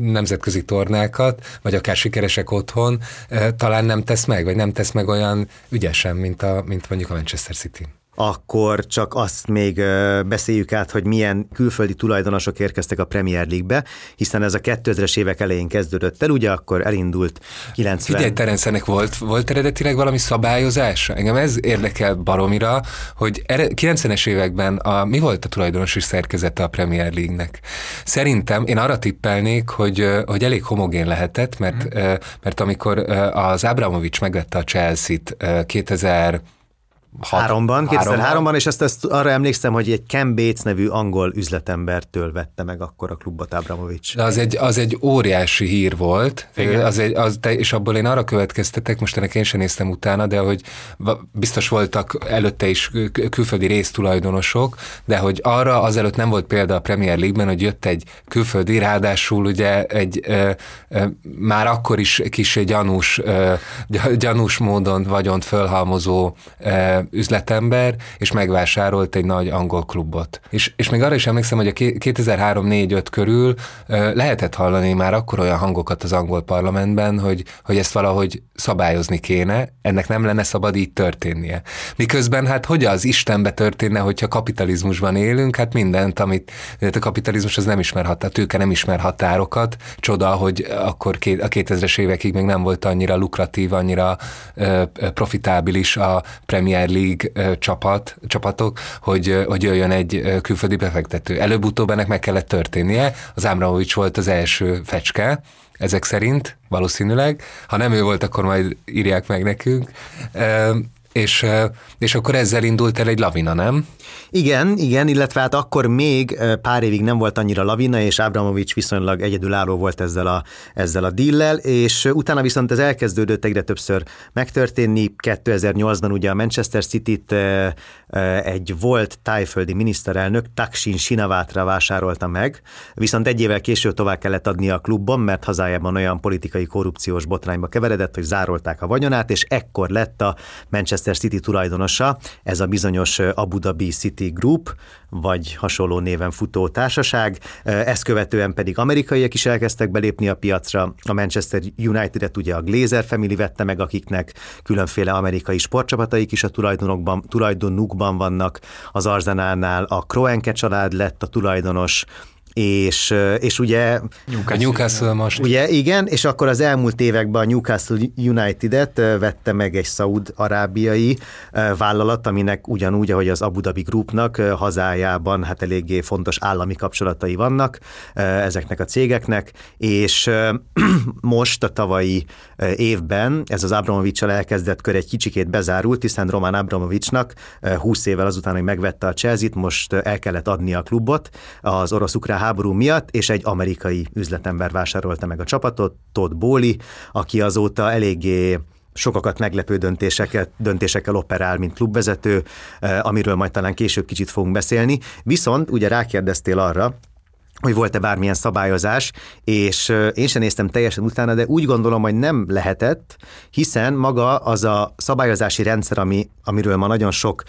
nemzetközi tornákat, vagy akár sikeresek otthon, talán nem tesz meg, vagy nem tesz meg olyan ügyesen, mint, a, mint mondjuk a Manchester City akkor csak azt még beszéljük át, hogy milyen külföldi tulajdonosok érkeztek a Premier League-be, hiszen ez a 2000-es évek elején kezdődött el, ugye akkor elindult 90... Figyelj, Terence, ennek volt, volt eredetileg valami szabályozás? Engem ez érdekel baromira, hogy 90-es években a, mi volt a tulajdonosi szerkezete a Premier League-nek? Szerintem én arra tippelnék, hogy, hogy elég homogén lehetett, mert, mm. mert amikor az Abramovics megvette a Chelsea-t 2000 Háromban, 2003-ban, és ezt, ezt arra emlékszem, hogy egy Ken Bates nevű angol üzletembertől vette meg akkor a klubot Abramovics. az egy, az egy óriási hír volt, Az egy, az, és abból én arra következtetek, most ennek én sem néztem utána, de hogy biztos voltak előtte is külföldi résztulajdonosok, de hogy arra azelőtt nem volt példa a Premier League-ben, hogy jött egy külföldi, ráadásul ugye egy ö, ö, már akkor is kis gyanús, ö, gyanús módon vagyont fölhalmozó ö, üzletember, és megvásárolt egy nagy angol klubot. És, és még arra is emlékszem, hogy a 2003-4-5 körül lehetett hallani már akkor olyan hangokat az angol parlamentben, hogy, hogy ezt valahogy szabályozni kéne, ennek nem lenne szabad így történnie. Miközben hát hogy az Istenbe történne, hogyha kapitalizmusban élünk, hát mindent, amit a kapitalizmus az nem ismer határokat, a tőke nem ismer határokat, csoda, hogy akkor a 2000-es évekig még nem volt annyira lukratív, annyira profitábilis a Premier League csapat, csapatok, hogy, hogy jöjjön egy külföldi befektető. Előbb-utóbb ennek meg kellett történnie, az Ámraovics volt az első fecske, ezek szerint, valószínűleg. Ha nem ő volt, akkor majd írják meg nekünk. És, és akkor ezzel indult el egy lavina, nem? Igen, igen, illetve hát akkor még pár évig nem volt annyira lavina, és Abramovics viszonylag egyedülálló volt ezzel a, ezzel a dillel, és utána viszont ez elkezdődött egyre többször megtörténni. 2008-ban ugye a Manchester City-t egy volt tájföldi miniszterelnök Taksin Sinavátra vásárolta meg, viszont egy évvel később tovább kellett adni a klubban, mert hazájában olyan politikai korrupciós botrányba keveredett, hogy zárolták a vagyonát, és ekkor lett a Manchester City tulajdonosa, ez a bizonyos Abu Dhabi City Group, vagy hasonló néven futó társaság. Ezt követően pedig amerikaiak is elkezdtek belépni a piacra. A Manchester United-et ugye a Glazer Family vette meg, akiknek különféle amerikai sportcsapataik is a tulajdonokban, tulajdonukban vannak. Az Arzenálnál a Kroenke család lett a tulajdonos, és, és ugye... Newcastle, Newcastle most. Ugye, igen, és akkor az elmúlt években a Newcastle United-et vette meg egy szaud-arábiai vállalat, aminek ugyanúgy, ahogy az Abu Dhabi Groupnak hazájában hát eléggé fontos állami kapcsolatai vannak ezeknek a cégeknek, és most a tavalyi évben ez az Abramovicsal elkezdett kör egy kicsikét bezárult, hiszen Roman Abramovicsnak 20 évvel azután, hogy megvette a Chelsea-t, most el kellett adni a klubot az orosz-ukrán háború miatt, és egy amerikai üzletember vásárolta meg a csapatot, Todd Bowley, aki azóta eléggé sokakat meglepő döntéseket, döntésekkel operál, mint klubvezető, amiről majd talán később kicsit fogunk beszélni. Viszont ugye rákérdeztél arra, hogy volt-e bármilyen szabályozás, és én sem néztem teljesen utána, de úgy gondolom, hogy nem lehetett, hiszen maga az a szabályozási rendszer, ami, amiről ma nagyon sok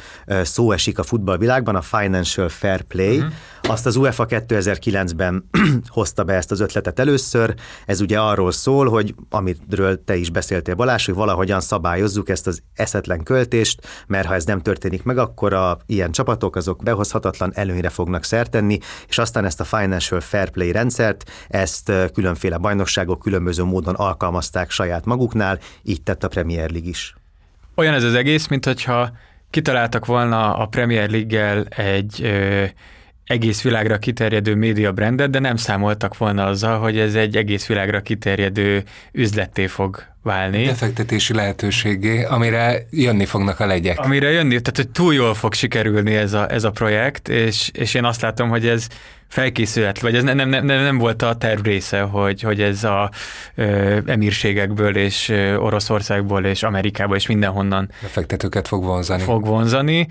szó esik a futballvilágban, a Financial Fair Play, uh-huh. azt az UEFA 2009-ben hozta be ezt az ötletet először. Ez ugye arról szól, hogy amiről te is beszéltél Balázs, hogy valahogyan szabályozzuk ezt az eszetlen költést, mert ha ez nem történik meg, akkor a ilyen csapatok azok behozhatatlan előnyre fognak szertenni, és aztán ezt a Financial Financial Fair Play rendszert, ezt különféle bajnokságok különböző módon alkalmazták saját maguknál, így tett a Premier League is. Olyan ez az egész, mint hogyha kitaláltak volna a Premier League-gel egy ö, egész világra kiterjedő média brandet, de nem számoltak volna azzal, hogy ez egy egész világra kiterjedő üzletté fog válni. Befektetési lehetőségé, amire jönni fognak a legyek. Amire jönni, tehát hogy túl jól fog sikerülni ez a, ez a projekt, és, és én azt látom, hogy ez felkészület, vagy ez nem, nem, nem, nem volt a terv része, hogy, hogy ez a ö, emírségekből és ö, Oroszországból és Amerikából és mindenhonnan befektetőket fog vonzani. Fog vonzani,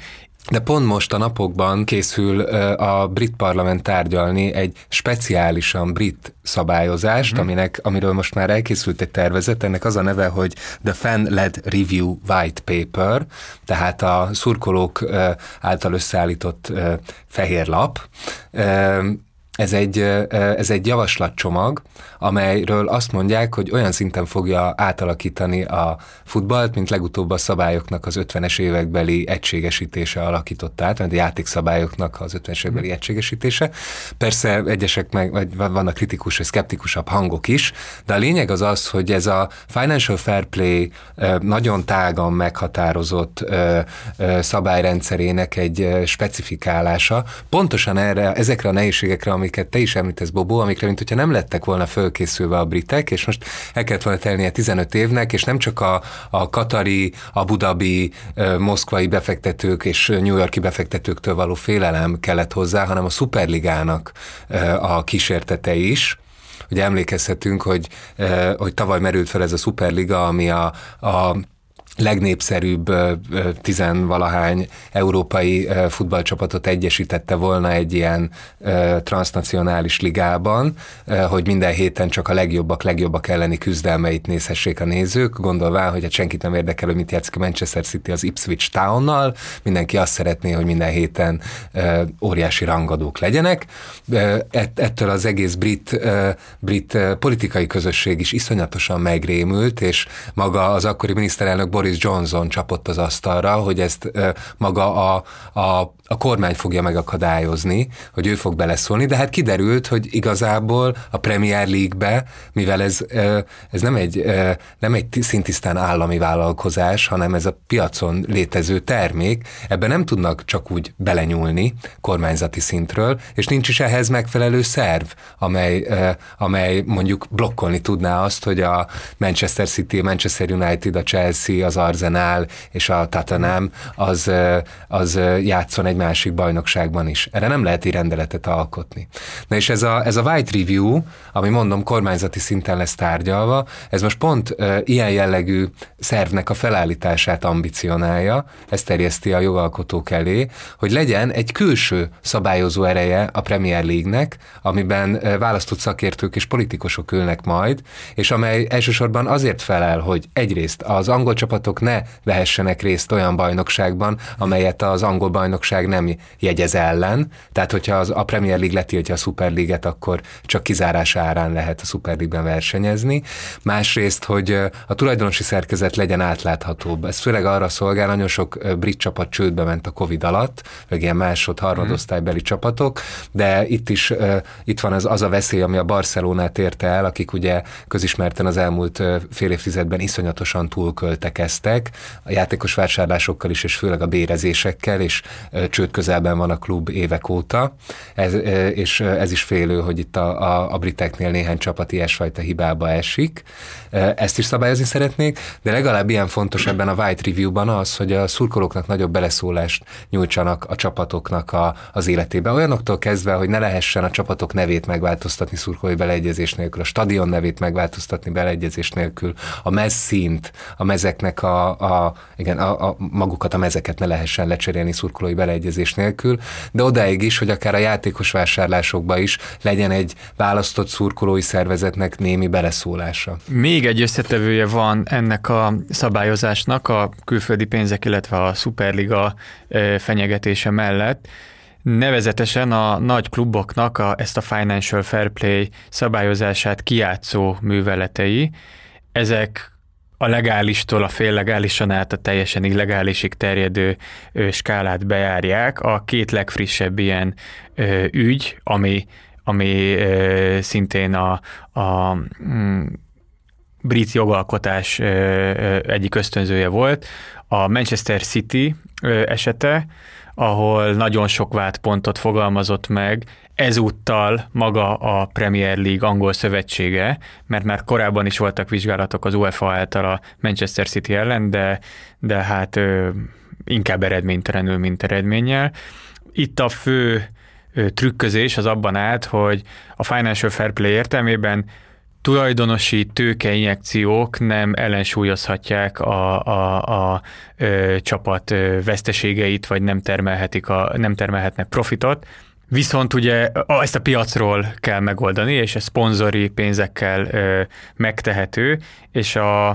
de pont most a napokban készül a brit parlament tárgyalni egy speciálisan brit szabályozást, mm. aminek, amiről most már elkészült egy tervezet, ennek az a neve, hogy The Fan-led Review White Paper, tehát a szurkolók által összeállított fehér lap. Ez egy, ez egy javaslatcsomag, amelyről azt mondják, hogy olyan szinten fogja átalakítani a futballt, mint legutóbb a szabályoknak az 50-es évekbeli egységesítése alakított át, mert a játékszabályoknak az 50-es évekbeli mm. egységesítése. Persze egyesek meg, vagy vannak kritikus vagy szkeptikusabb hangok is, de a lényeg az az, hogy ez a Financial Fair Play nagyon tágan meghatározott szabályrendszerének egy specifikálása, pontosan erre, ezekre a nehézségekre, amiket te is említesz, Bobó, amikre, mint hogyha nem lettek volna fölkészülve a britek, és most el kellett volna telnie 15 évnek, és nem csak a, a katari, Abu Dhabi, moszkvai befektetők és New Yorki befektetőktől való félelem kellett hozzá, hanem a szuperligának a kísértete is. Ugye emlékezhetünk, hogy, hogy tavaly merült fel ez a szuperliga, ami a, a legnépszerűbb tizenvalahány európai futballcsapatot egyesítette volna egy ilyen transnacionális ligában, hogy minden héten csak a legjobbak, legjobbak elleni küzdelmeit nézhessék a nézők, gondolván, hogy a senkit nem érdekel, hogy mit játszik a Manchester City az Ipswich Townnal, mindenki azt szeretné, hogy minden héten óriási rangadók legyenek. Ettől az egész brit, brit politikai közösség is iszonyatosan megrémült, és maga az akkori miniszterelnök Boris Boris Johnson csapott az asztalra, hogy ezt maga a, a a kormány fogja megakadályozni, hogy ő fog beleszólni, de hát kiderült, hogy igazából a Premier League-be, mivel ez, ez nem, egy, nem egy szintisztán állami vállalkozás, hanem ez a piacon létező termék, ebben nem tudnak csak úgy belenyúlni kormányzati szintről, és nincs is ehhez megfelelő szerv, amely, amely mondjuk blokkolni tudná azt, hogy a Manchester City, Manchester United, a Chelsea, az Arsenal és a Tottenham az, az játszon egy másik bajnokságban is. Erre nem lehet így rendeletet alkotni. Na és ez a, ez a White Review, ami mondom kormányzati szinten lesz tárgyalva, ez most pont ilyen jellegű szervnek a felállítását ambicionálja, ezt terjeszti a jogalkotók elé, hogy legyen egy külső szabályozó ereje a Premier League-nek, amiben választott szakértők és politikusok ülnek majd, és amely elsősorban azért felel, hogy egyrészt az angol csapatok ne vehessenek részt olyan bajnokságban, amelyet az angol bajnokság nem jegyez ellen, tehát hogyha az, a Premier League letiltja a Super League-et, akkor csak kizárás árán lehet a Super League-ben versenyezni. Másrészt, hogy a tulajdonosi szerkezet legyen átláthatóbb. Ez főleg arra szolgál, nagyon sok brit csapat csődbe ment a Covid alatt, vagy ilyen másod, harmadosztálybeli csapatok, de itt is itt van az, az a veszély, ami a Barcelonát érte el, akik ugye közismerten az elmúlt fél évtizedben iszonyatosan túlköltekeztek, a játékos vásárlásokkal is, és főleg a bérezésekkel, és csőd közelben van a klub évek óta, ez, és ez is félő, hogy itt a, a, a briteknél néhány csapat ilyesfajta hibába esik. Ezt is szabályozni szeretnék, de legalább ilyen fontos ebben a White Review-ban az, hogy a szurkolóknak nagyobb beleszólást nyújtsanak a csapatoknak a, az életébe. Olyanoktól kezdve, hogy ne lehessen a csapatok nevét megváltoztatni szurkolói beleegyezés nélkül, a stadion nevét megváltoztatni beleegyezés nélkül, a mez szint, a mezeknek a, a, igen, a, a magukat, a mezeket ne lehessen lecserélni szurkolói beleegyezés nélkül, de odáig is, hogy akár a játékos vásárlásokba is legyen egy választott szurkolói szervezetnek némi beleszólása. Még egy összetevője van ennek a szabályozásnak a külföldi pénzek, illetve a Superliga fenyegetése mellett, Nevezetesen a nagy kluboknak a, ezt a Financial Fair Play szabályozását kiátszó műveletei, ezek a legálistól a féllegálisan át a teljesen illegálisig terjedő ö, skálát bejárják. A két legfrissebb ilyen ö, ügy, ami, ami szintén a, a mm, brit jogalkotás egyik ösztönzője volt, a Manchester City esete, ahol nagyon sok vádpontot fogalmazott meg, ezúttal maga a Premier League angol szövetsége, mert már korábban is voltak vizsgálatok az UEFA által a Manchester City ellen, de, de hát ö, inkább eredménytelenül, mint eredménnyel. Itt a fő ö, trükközés az abban állt, hogy a Financial Fair Play értelmében tulajdonosi tőkeinjekciók nem ellensúlyozhatják a, a, a ö, csapat ö, veszteségeit, vagy nem, termelhetik a, nem termelhetnek profitot. Viszont ugye ezt a piacról kell megoldani, és ez szponzori pénzekkel ö, megtehető, és a,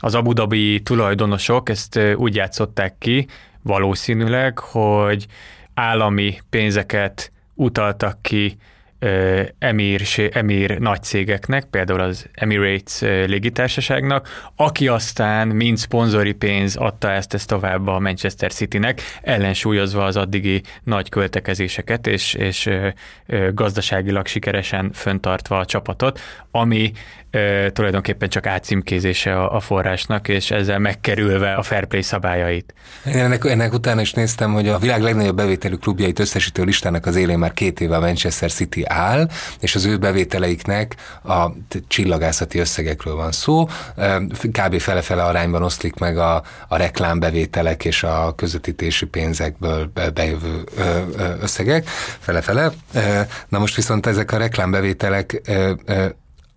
az Abu Dhabi tulajdonosok ezt úgy játszották ki, valószínűleg, hogy állami pénzeket utaltak ki emír, emír nagy cégeknek, például az Emirates légitársaságnak, aki aztán mind szponzori pénz adta ezt, ezt tovább a Manchester Citynek, ellensúlyozva az addigi nagy költekezéseket, és, és gazdaságilag sikeresen föntartva a csapatot, ami tulajdonképpen csak átcímkézése a, forrásnak, és ezzel megkerülve a fair play szabályait. Én ennek, ennek utána is néztem, hogy a világ legnagyobb bevételű klubjait összesítő listának az élén már két éve a Manchester City áll, és az ő bevételeiknek a csillagászati összegekről van szó. Kb. fele-fele arányban oszlik meg a, a reklámbevételek és a közvetítési pénzekből bejövő összegek, fele-fele. Na most viszont ezek a reklámbevételek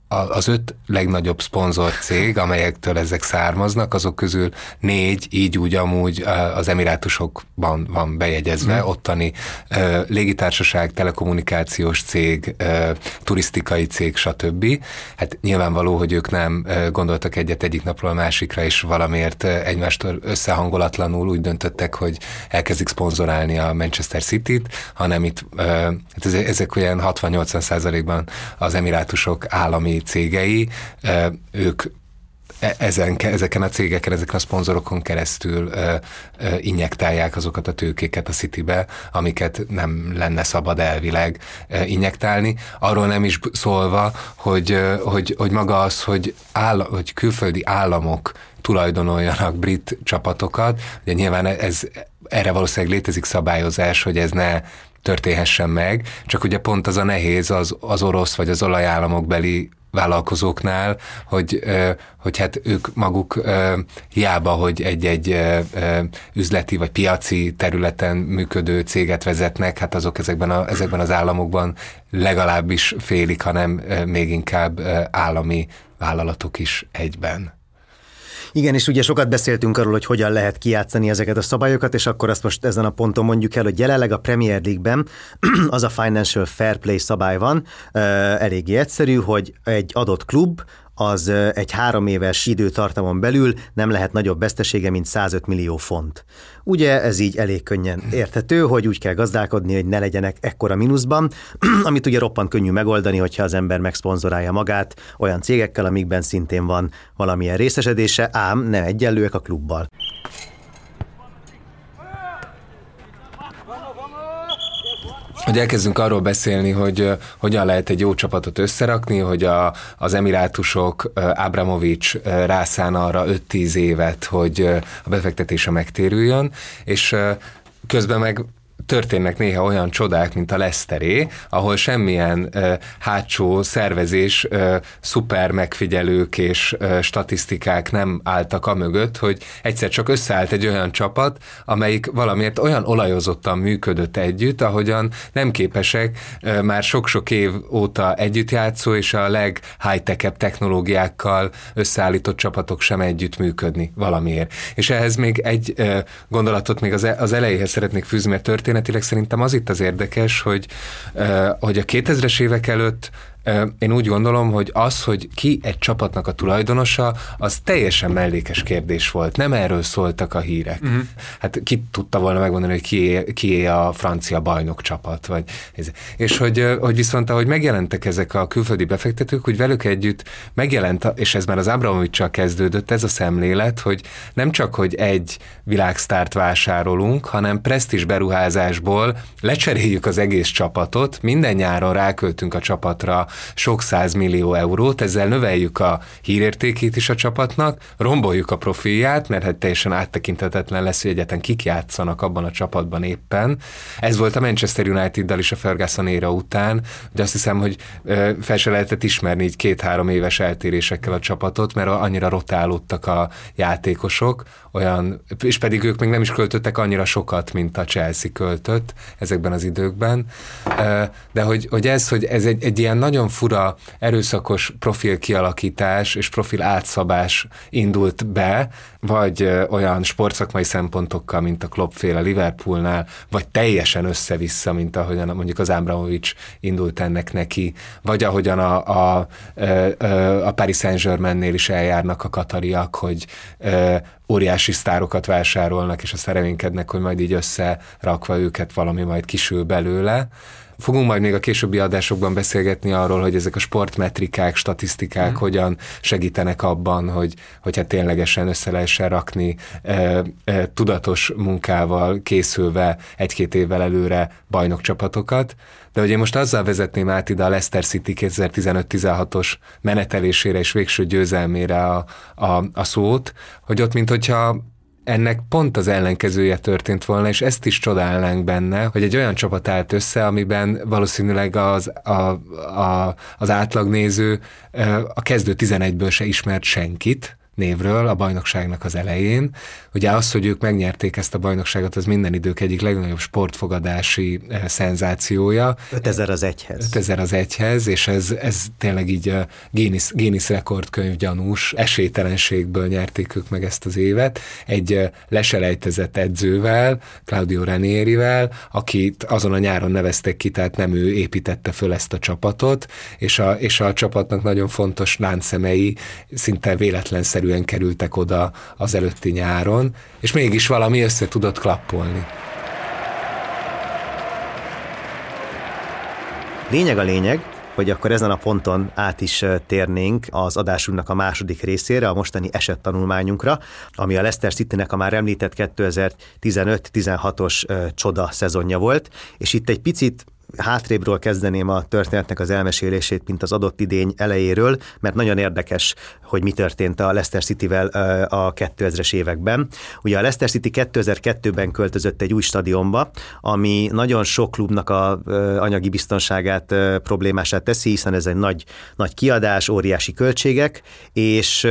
az öt legnagyobb szponzor cég, amelyektől ezek származnak, azok közül négy így úgy amúgy az emirátusokban van bejegyezve, mm. ottani légitársaság, telekommunikációs cég, turisztikai cég, stb. Hát nyilvánvaló, hogy ők nem gondoltak egyet egyik napról a másikra, és valamiért egymástól összehangolatlanul úgy döntöttek, hogy elkezdik szponzorálni a Manchester City-t, hanem itt hát ezek olyan 60-80 százalékban az emirátusok állami cégei, ők e, ezen, ezeken a cégeken, ezeken a szponzorokon keresztül ö, ö, injektálják azokat a tőkéket a Citybe, amiket nem lenne szabad elvileg ö, injektálni. Arról nem is szólva, hogy, ö, hogy, hogy maga az, hogy, áll, hogy külföldi államok tulajdonoljanak brit csapatokat, ugye nyilván ez, erre valószínűleg létezik szabályozás, hogy ez ne történhessen meg, csak ugye pont az a nehéz az, az orosz vagy az olajállamok beli vállalkozóknál, hogy, hogy hát ők maguk hiába, hogy egy-egy üzleti vagy piaci területen működő céget vezetnek, hát azok ezekben, a, ezekben az államokban legalábbis félik, hanem még inkább állami vállalatok is egyben. Igen, és ugye sokat beszéltünk arról, hogy hogyan lehet kijátszani ezeket a szabályokat, és akkor azt most ezen a ponton mondjuk el, hogy jelenleg a Premier League-ben az a Financial Fair Play szabály van, eléggé egyszerű, hogy egy adott klub az egy három éves időtartamon belül nem lehet nagyobb vesztesége, mint 105 millió font. Ugye ez így elég könnyen érthető, hogy úgy kell gazdálkodni, hogy ne legyenek ekkora mínuszban, amit ugye roppant könnyű megoldani, hogyha az ember megszponzorálja magát olyan cégekkel, amikben szintén van valamilyen részesedése, ám nem egyenlőek a klubbal. Hogy elkezdünk arról beszélni, hogy hogyan lehet egy jó csapatot összerakni, hogy a, az emirátusok, Abramovics rászán arra 5-10 évet, hogy a befektetése megtérüljön, és közben meg történnek néha olyan csodák, mint a Leszteré, ahol semmilyen ö, hátsó szervezés, ö, szuper megfigyelők és ö, statisztikák nem álltak a mögött, hogy egyszer csak összeállt egy olyan csapat, amelyik valamiért olyan olajozottan működött együtt, ahogyan nem képesek ö, már sok-sok év óta együtt játszó és a leg high technológiákkal összeállított csapatok sem együtt működni valamiért. És ehhez még egy ö, gondolatot még az, e, az elejéhez szeretnék fűzni, mert történetileg szerintem az itt az érdekes, hogy, ö, hogy a 2000-es évek előtt én úgy gondolom, hogy az, hogy ki egy csapatnak a tulajdonosa, az teljesen mellékes kérdés volt. Nem erről szóltak a hírek. Uh-huh. Hát ki tudta volna megmondani, hogy kié, kié a francia bajnok csapat. Vagy ez. És hogy, hogy viszont ahogy megjelentek ezek a külföldi befektetők, hogy velük együtt megjelent, és ez már az Abramovicsal kezdődött, ez a szemlélet, hogy nem csak, hogy egy világsztárt vásárolunk, hanem presztis beruházásból lecseréljük az egész csapatot, minden nyáron ráköltünk a csapatra sok millió eurót, ezzel növeljük a hírértékét is a csapatnak, romboljuk a profilját, mert hát teljesen áttekintetetlen lesz, hogy egyetlen kik játszanak abban a csapatban éppen. Ez volt a Manchester United-dal is a Ferguson éra után, hogy azt hiszem, hogy fel se lehetett ismerni így két-három éves eltérésekkel a csapatot, mert annyira rotálódtak a játékosok, olyan, és pedig ők még nem is költöttek annyira sokat, mint a Chelsea költött ezekben az időkben. De hogy, hogy ez, hogy ez egy, egy ilyen nagyon fura, erőszakos profil kialakítás és profil átszabás indult be, vagy olyan sportszakmai szempontokkal, mint a Kloppféle Liverpoolnál, vagy teljesen össze-vissza, mint ahogyan mondjuk az Abramovics indult ennek neki, vagy ahogyan a, a, a Paris Saint-Germainnél is eljárnak a katariak, hogy óriási sztárokat vásárolnak, és azt reménykednek, hogy majd így összerakva őket valami majd kisül belőle. Fogunk majd még a későbbi adásokban beszélgetni arról, hogy ezek a sportmetrikák, statisztikák mm. hogyan segítenek abban, hogy, hogyha ténylegesen össze lehessen rakni e, e, tudatos munkával készülve egy-két évvel előre bajnokcsapatokat. De hogy én most azzal vezetném át ide a Leicester City 2015-16-os menetelésére és végső győzelmére a, a, a szót, hogy ott, mint hogyha ennek pont az ellenkezője történt volna, és ezt is csodálnánk benne, hogy egy olyan csapat állt össze, amiben valószínűleg az, a, a, az átlagnéző a kezdő 11-ből se ismert senkit, névről a bajnokságnak az elején. Ugye az, hogy ők megnyerték ezt a bajnokságot, az minden idők egyik legnagyobb sportfogadási eh, szenzációja. 5000 az egyhez. 5000 az egyhez, és ez, ez tényleg így a Guinness, Guinness rekordkönyv gyanús esélytelenségből nyerték ők meg ezt az évet. Egy eh, leselejtezett edzővel, Claudio Ranierivel, akit azon a nyáron neveztek ki, tehát nem ő építette föl ezt a csapatot, és a, és a csapatnak nagyon fontos láncszemei szinte véletlenszerű egyszerűen kerültek oda az előtti nyáron, és mégis valami össze tudott klappolni. Lényeg a lényeg, hogy akkor ezen a ponton át is térnénk az adásunknak a második részére, a mostani esettanulmányunkra, ami a Leicester City-nek a már említett 2015-16-os csoda szezonja volt, és itt egy picit hátrébről kezdeném a történetnek az elmesélését, mint az adott idény elejéről, mert nagyon érdekes, hogy mi történt a Leicester City-vel a 2000-es években. Ugye a Leicester City 2002-ben költözött egy új stadionba, ami nagyon sok klubnak a anyagi biztonságát problémását teszi, hiszen ez egy nagy, nagy kiadás, óriási költségek, és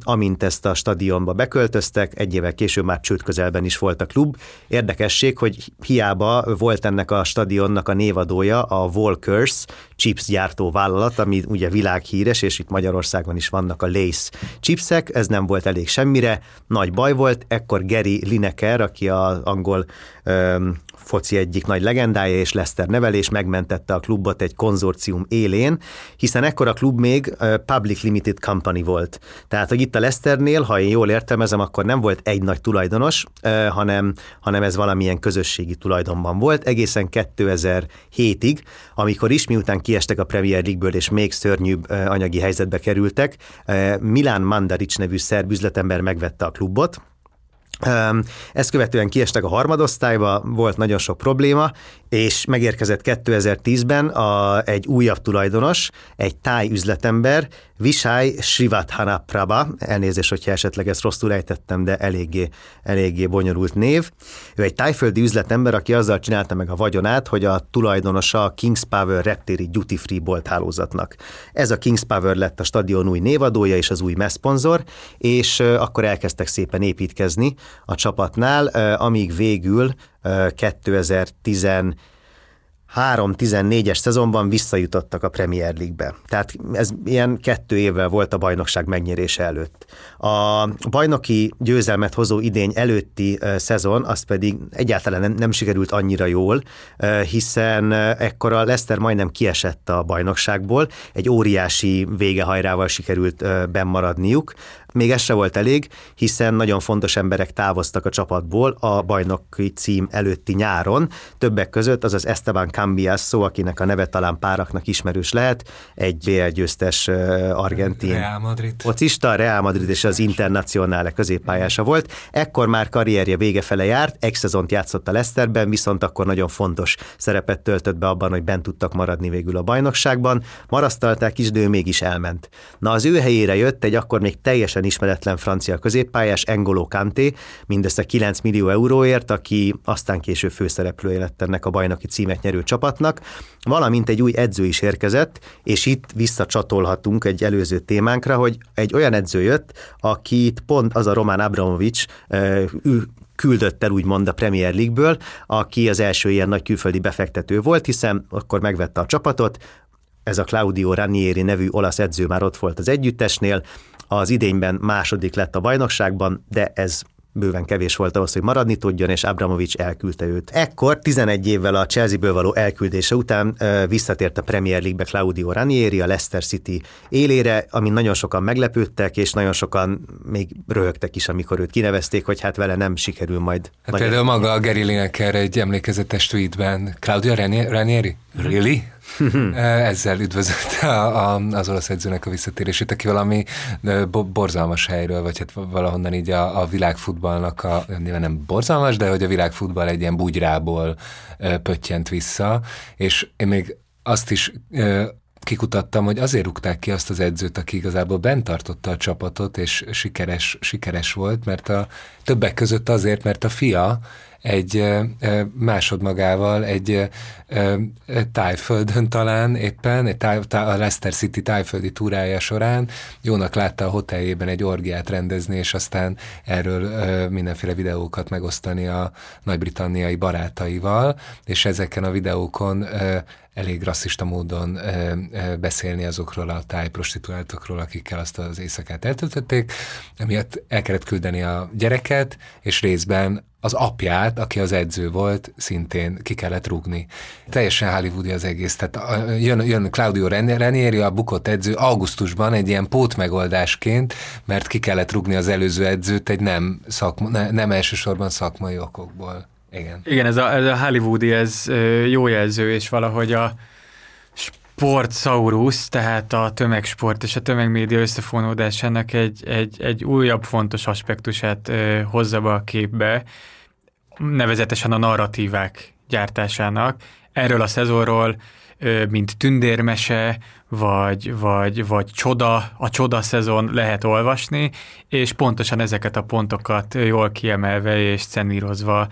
amint ezt a stadionba beköltöztek, egy évvel később már csőd közelben is volt a klub. Érdekesség, hogy hiába volt ennek a stadionnak a név névadója a Volkers chips gyártó vállalat, ami ugye világhíres, és itt Magyarországon is vannak a Lace chipsek, ez nem volt elég semmire, nagy baj volt, ekkor Gary Lineker, aki az angol um, foci egyik nagy legendája és Lester nevelés megmentette a klubot egy konzorcium élén, hiszen ekkor a klub még Public Limited Company volt. Tehát, hogy itt a Lesternél, ha én jól értelmezem, akkor nem volt egy nagy tulajdonos, hanem, hanem ez valamilyen közösségi tulajdonban volt, egészen 2007-ig, amikor is miután kiestek a Premier League-ből és még szörnyűbb anyagi helyzetbe kerültek, Milán Mandaric nevű szerb üzletember megvette a klubot, Ezt követően kiestek a harmadosztályba, volt nagyon sok probléma, és megérkezett 2010-ben a, egy újabb tulajdonos, egy táj üzletember, Vishay Srivathanaprabha, elnézést, hogyha esetleg ezt rosszul ejtettem, de eléggé, eléggé bonyolult név. Ő egy tájföldi üzletember, aki azzal csinálta meg a vagyonát, hogy a tulajdonosa a Kings Power reptéri duty free bolt hálózatnak. Ez a Kings Power lett a stadion új névadója és az új messzponzor, és akkor elkezdtek szépen építkezni a csapatnál, amíg végül 2010 3-14-es szezonban visszajutottak a Premier League-be. Tehát ez ilyen kettő évvel volt a bajnokság megnyerése előtt. A bajnoki győzelmet hozó idény előtti szezon, az pedig egyáltalán nem, nem sikerült annyira jól, hiszen ekkor a Leicester majdnem kiesett a bajnokságból, egy óriási végehajrával sikerült bennmaradniuk, még ez se volt elég, hiszen nagyon fontos emberek távoztak a csapatból a bajnoki cím előtti nyáron, többek között az az Esteban Cambiasso, akinek a neve talán páraknak ismerős lehet, egy BL győztes argentin Real Madrid. focista, Real Madrid és az Internacionále középpályása volt. Ekkor már karrierje vége fele járt, egy szezont játszott a Leicesterben, viszont akkor nagyon fontos szerepet töltött be abban, hogy bent tudtak maradni végül a bajnokságban. Marasztalták is, de ő mégis elment. Na az ő helyére jött egy akkor még teljesen ismeretlen francia középpályás Engolo Kanté, mindössze 9 millió euróért, aki aztán később főszereplője lett ennek a bajnoki címet nyerő csapatnak, valamint egy új edző is érkezett, és itt visszacsatolhatunk egy előző témánkra, hogy egy olyan edző jött, akit pont az a Román Abramovics küldött el úgymond a Premier League-ből, aki az első ilyen nagy külföldi befektető volt, hiszen akkor megvette a csapatot, ez a Claudio Ranieri nevű olasz edző már ott volt az együttesnél, az idényben második lett a bajnokságban, de ez bőven kevés volt ahhoz, hogy maradni tudjon, és Abramovics elküldte őt. Ekkor, 11 évvel a Chelsea-ből való elküldése után visszatért a Premier League-be Claudio Ranieri, a Leicester City élére, amin nagyon sokan meglepődtek, és nagyon sokan még röhögtek is, amikor őt kinevezték, hogy hát vele nem sikerül majd. Hát például maga a Gary Lineker egy emlékezetes tweetben. Claudio Ranieri? Really? Ezzel üdvözölte a, az olasz edzőnek a visszatérését, aki valami borzalmas helyről, vagy hát valahonnan így a, a világfutballnak a, nyilván nem borzalmas, de hogy a világfutball egy ilyen bugyrából pöttyent vissza, és én még azt is kikutattam, hogy azért rúgták ki azt az edzőt, aki igazából bent tartotta a csapatot, és sikeres, sikeres volt, mert a többek között azért, mert a fia egy másodmagával egy tájföldön talán éppen, egy táj, a Leicester City tájföldi túrája során. Jónak látta a hoteljében egy orgiát rendezni, és aztán erről mindenféle videókat megosztani a nagy-britanniai barátaival, és ezeken a videókon elég rasszista módon beszélni azokról a tájprostituáltokról, akikkel azt az éjszakát eltöltötték, emiatt el kellett küldeni a gyereket, és részben az apját, aki az edző volt, szintén ki kellett rúgni. Teljesen hollywoodi az egész. Tehát jön, jön Claudio Ranieri, a bukott edző augusztusban egy ilyen pótmegoldásként, mert ki kellett rúgni az előző edzőt egy nem, szakma, ne, nem elsősorban szakmai okokból. Igen. Igen, ez a, ez a hollywoodi, ez jó jelző, és valahogy a sportsaurus, tehát a tömegsport és a tömegmédia összefonódásának egy, egy, egy újabb fontos aspektusát ö, hozza be a képbe, nevezetesen a narratívák gyártásának. Erről a szezonról, mint tündérmese, vagy, vagy, vagy csoda, a csoda szezon lehet olvasni, és pontosan ezeket a pontokat jól kiemelve és szenírozva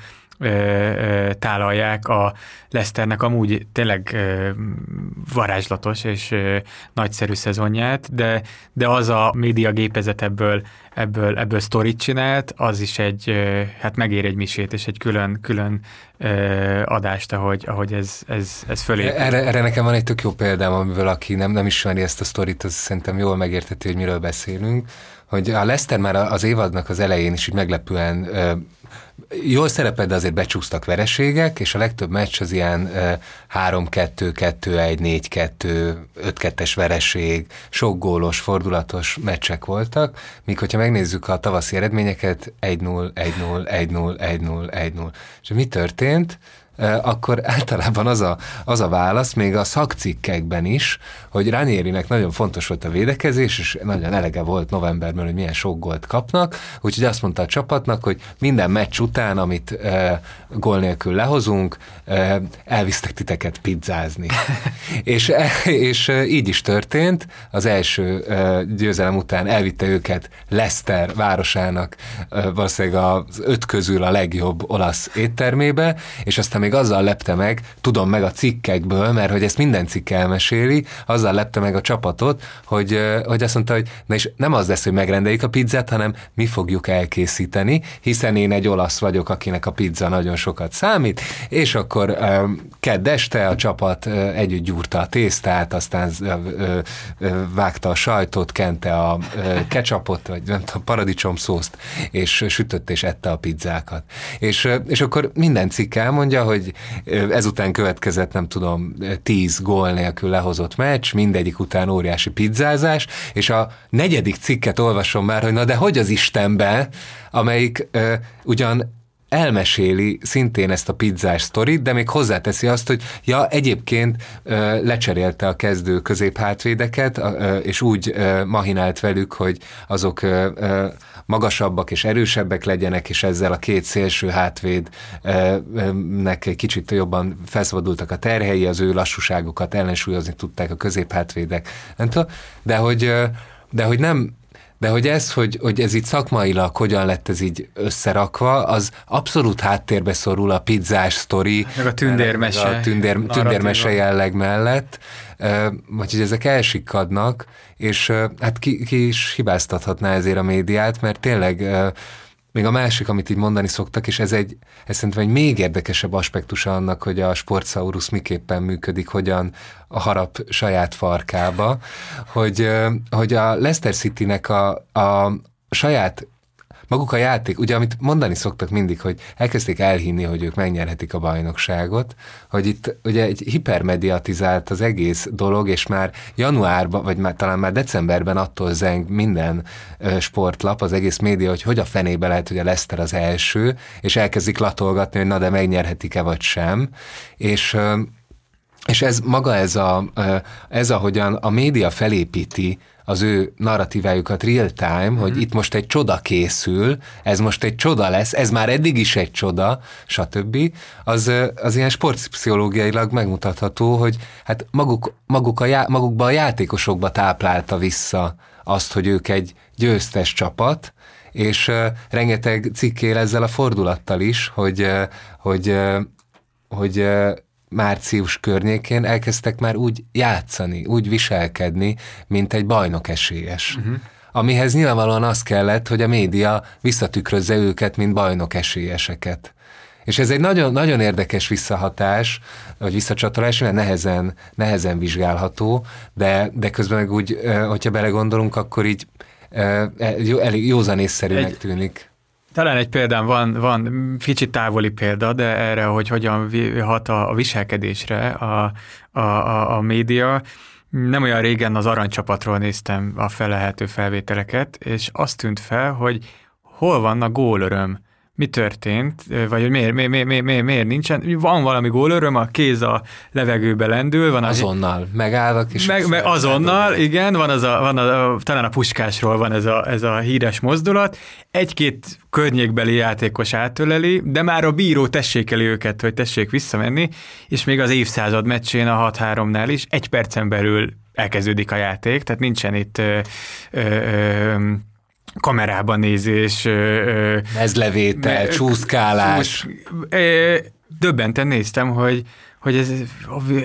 tálalják a Leicesternek amúgy tényleg varázslatos és nagyszerű szezonját, de, de az a média gépezet ebből, ebből, ebből sztorit csinált, az is egy, hát megér egy misét és egy külön, külön adást, ahogy, ahogy ez, ez, ez fölé. Erre, erre nekem van egy tök jó példám, amivel aki nem, nem ismeri ezt a sztorit, az szerintem jól megérteti, hogy miről beszélünk hogy a Leszter már az évadnak az elején is úgy meglepően jól szerepel, de azért becsúsztak vereségek, és a legtöbb meccs az ilyen 3-2, 2-1, 4-2, 5-2-es vereség, sok gólos, fordulatos meccsek voltak, míg hogyha megnézzük a tavaszi eredményeket, 1-0, 1-0, 1-0, 1-0, 1-0. És mi történt? Akkor általában az a, az a válasz, még a szakcikkekben is, hogy Ranierinek nagyon fontos volt a védekezés, és nagyon elege volt novemberben, hogy milyen sok gólt kapnak, úgyhogy azt mondta a csapatnak, hogy minden meccs után, amit e, gól nélkül lehozunk, e, elvisztek titeket pizzázni. és, és így is történt, az első e, győzelem után elvitte őket Leicester városának, e, valószínűleg az öt közül a legjobb olasz éttermébe, és aztán még azzal lepte meg, tudom meg a cikkekből, mert hogy ezt minden cikk elmeséli, azzal lepte meg a csapatot, hogy, hogy azt mondta, hogy na és nem az lesz, hogy megrendeljük a pizzát, hanem mi fogjuk elkészíteni, hiszen én egy olasz vagyok, akinek a pizza nagyon sokat számít, és akkor kedd este a csapat együtt gyúrta a tésztát, aztán vágta a sajtot, kente a ketchupot, vagy a paradicsom szószt, és sütött és ette a pizzákat. És, és akkor minden cikk elmondja, hogy ezután következett, nem tudom, tíz gól nélkül lehozott meccs, mindegyik után óriási pizzázás, és a negyedik cikket olvasom már, hogy na de hogy az Istenben, amelyik uh, ugyan elmeséli szintén ezt a pizzás sztorit, de még hozzáteszi azt, hogy ja, egyébként ö, lecserélte a kezdő középhátvédeket, ö, és úgy ö, mahinált velük, hogy azok ö, ö, magasabbak és erősebbek legyenek, és ezzel a két szélső hátvédnek egy kicsit jobban felszabadultak a terhei, az ő lassúságokat ellensúlyozni tudták a középhátvédek. Nem tudom, de hogy, de hogy nem, de hogy ez, hogy, hogy ez itt szakmailag hogyan lett ez így összerakva, az abszolút háttérbe szorul a pizzás sztori. Meg a tündérmese. A tündér, tündérmese jelleg mellett. Vagy hogy ezek elsikadnak, és hát ki, ki is hibáztathatná ezért a médiát, mert tényleg még a másik, amit így mondani szoktak, és ez egy, ez szerintem egy még érdekesebb aspektusa annak, hogy a sportsaurus miképpen működik, hogyan a harap saját farkába, hogy, hogy a Leicester City-nek a, a saját maguk a játék, ugye amit mondani szoktak mindig, hogy elkezdték elhinni, hogy ők megnyerhetik a bajnokságot, hogy itt ugye egy hipermediatizált az egész dolog, és már januárban, vagy már talán már decemberben attól zeng minden sportlap, az egész média, hogy hogy a fenébe lehet, hogy a Leszter az első, és elkezdik latolgatni, hogy na de megnyerhetik-e vagy sem, és és ez maga ez a, ez ahogyan a média felépíti az ő narratívájukat real time, mm-hmm. hogy mhm. itt most egy csoda készül, ez most egy csoda lesz, ez már eddig is egy csoda, stb. Az, az ilyen sportpszichológiailag megmutatható, hogy hát maguk, maguk a já, magukba a játékosokba táplálta vissza azt, hogy ők egy győztes csapat, és uh, rengeteg cikkél ezzel a fordulattal is, hogy, uh, hogy, uh, hogy uh, március környékén elkezdtek már úgy játszani, úgy viselkedni, mint egy bajnok esélyes. Uh-huh. Amihez nyilvánvalóan az kellett, hogy a média visszatükrözze őket, mint bajnok esélyeseket. És ez egy nagyon, nagyon érdekes visszahatás, vagy visszacsatolás, mert nehezen, nehezen vizsgálható, de, de közben meg úgy, hogyha belegondolunk, akkor így e, elég józanészszerűnek egy, tűnik. Talán egy példám van, van kicsit távoli példa, de erre, hogy hogyan hat a, a viselkedésre a, a, a, a média. Nem olyan régen az aranycsapatról néztem a felehető felvételeket, és azt tűnt fel, hogy hol van a gólöröm mi történt, vagy hogy miért, miért, miért, miért, miért nincsen. Van valami gólöröm, a kéz a levegőbe lendül. Van azonnal, az, megállok is. Meg, meg azonnal, igen, van az a, van a, a, talán a puskásról van ez a, ez a híres mozdulat. Egy-két környékbeli játékos átöleli, de már a bíró tessékeli őket, hogy tessék visszamenni, és még az évszázad meccsén a 6-3-nál is egy percen belül elkezdődik a játék, tehát nincsen itt ö, ö, ö, kamerában nézés. Mezlevétel, me, csúszkálás. Csúsz, döbbenten néztem, hogy hogy ez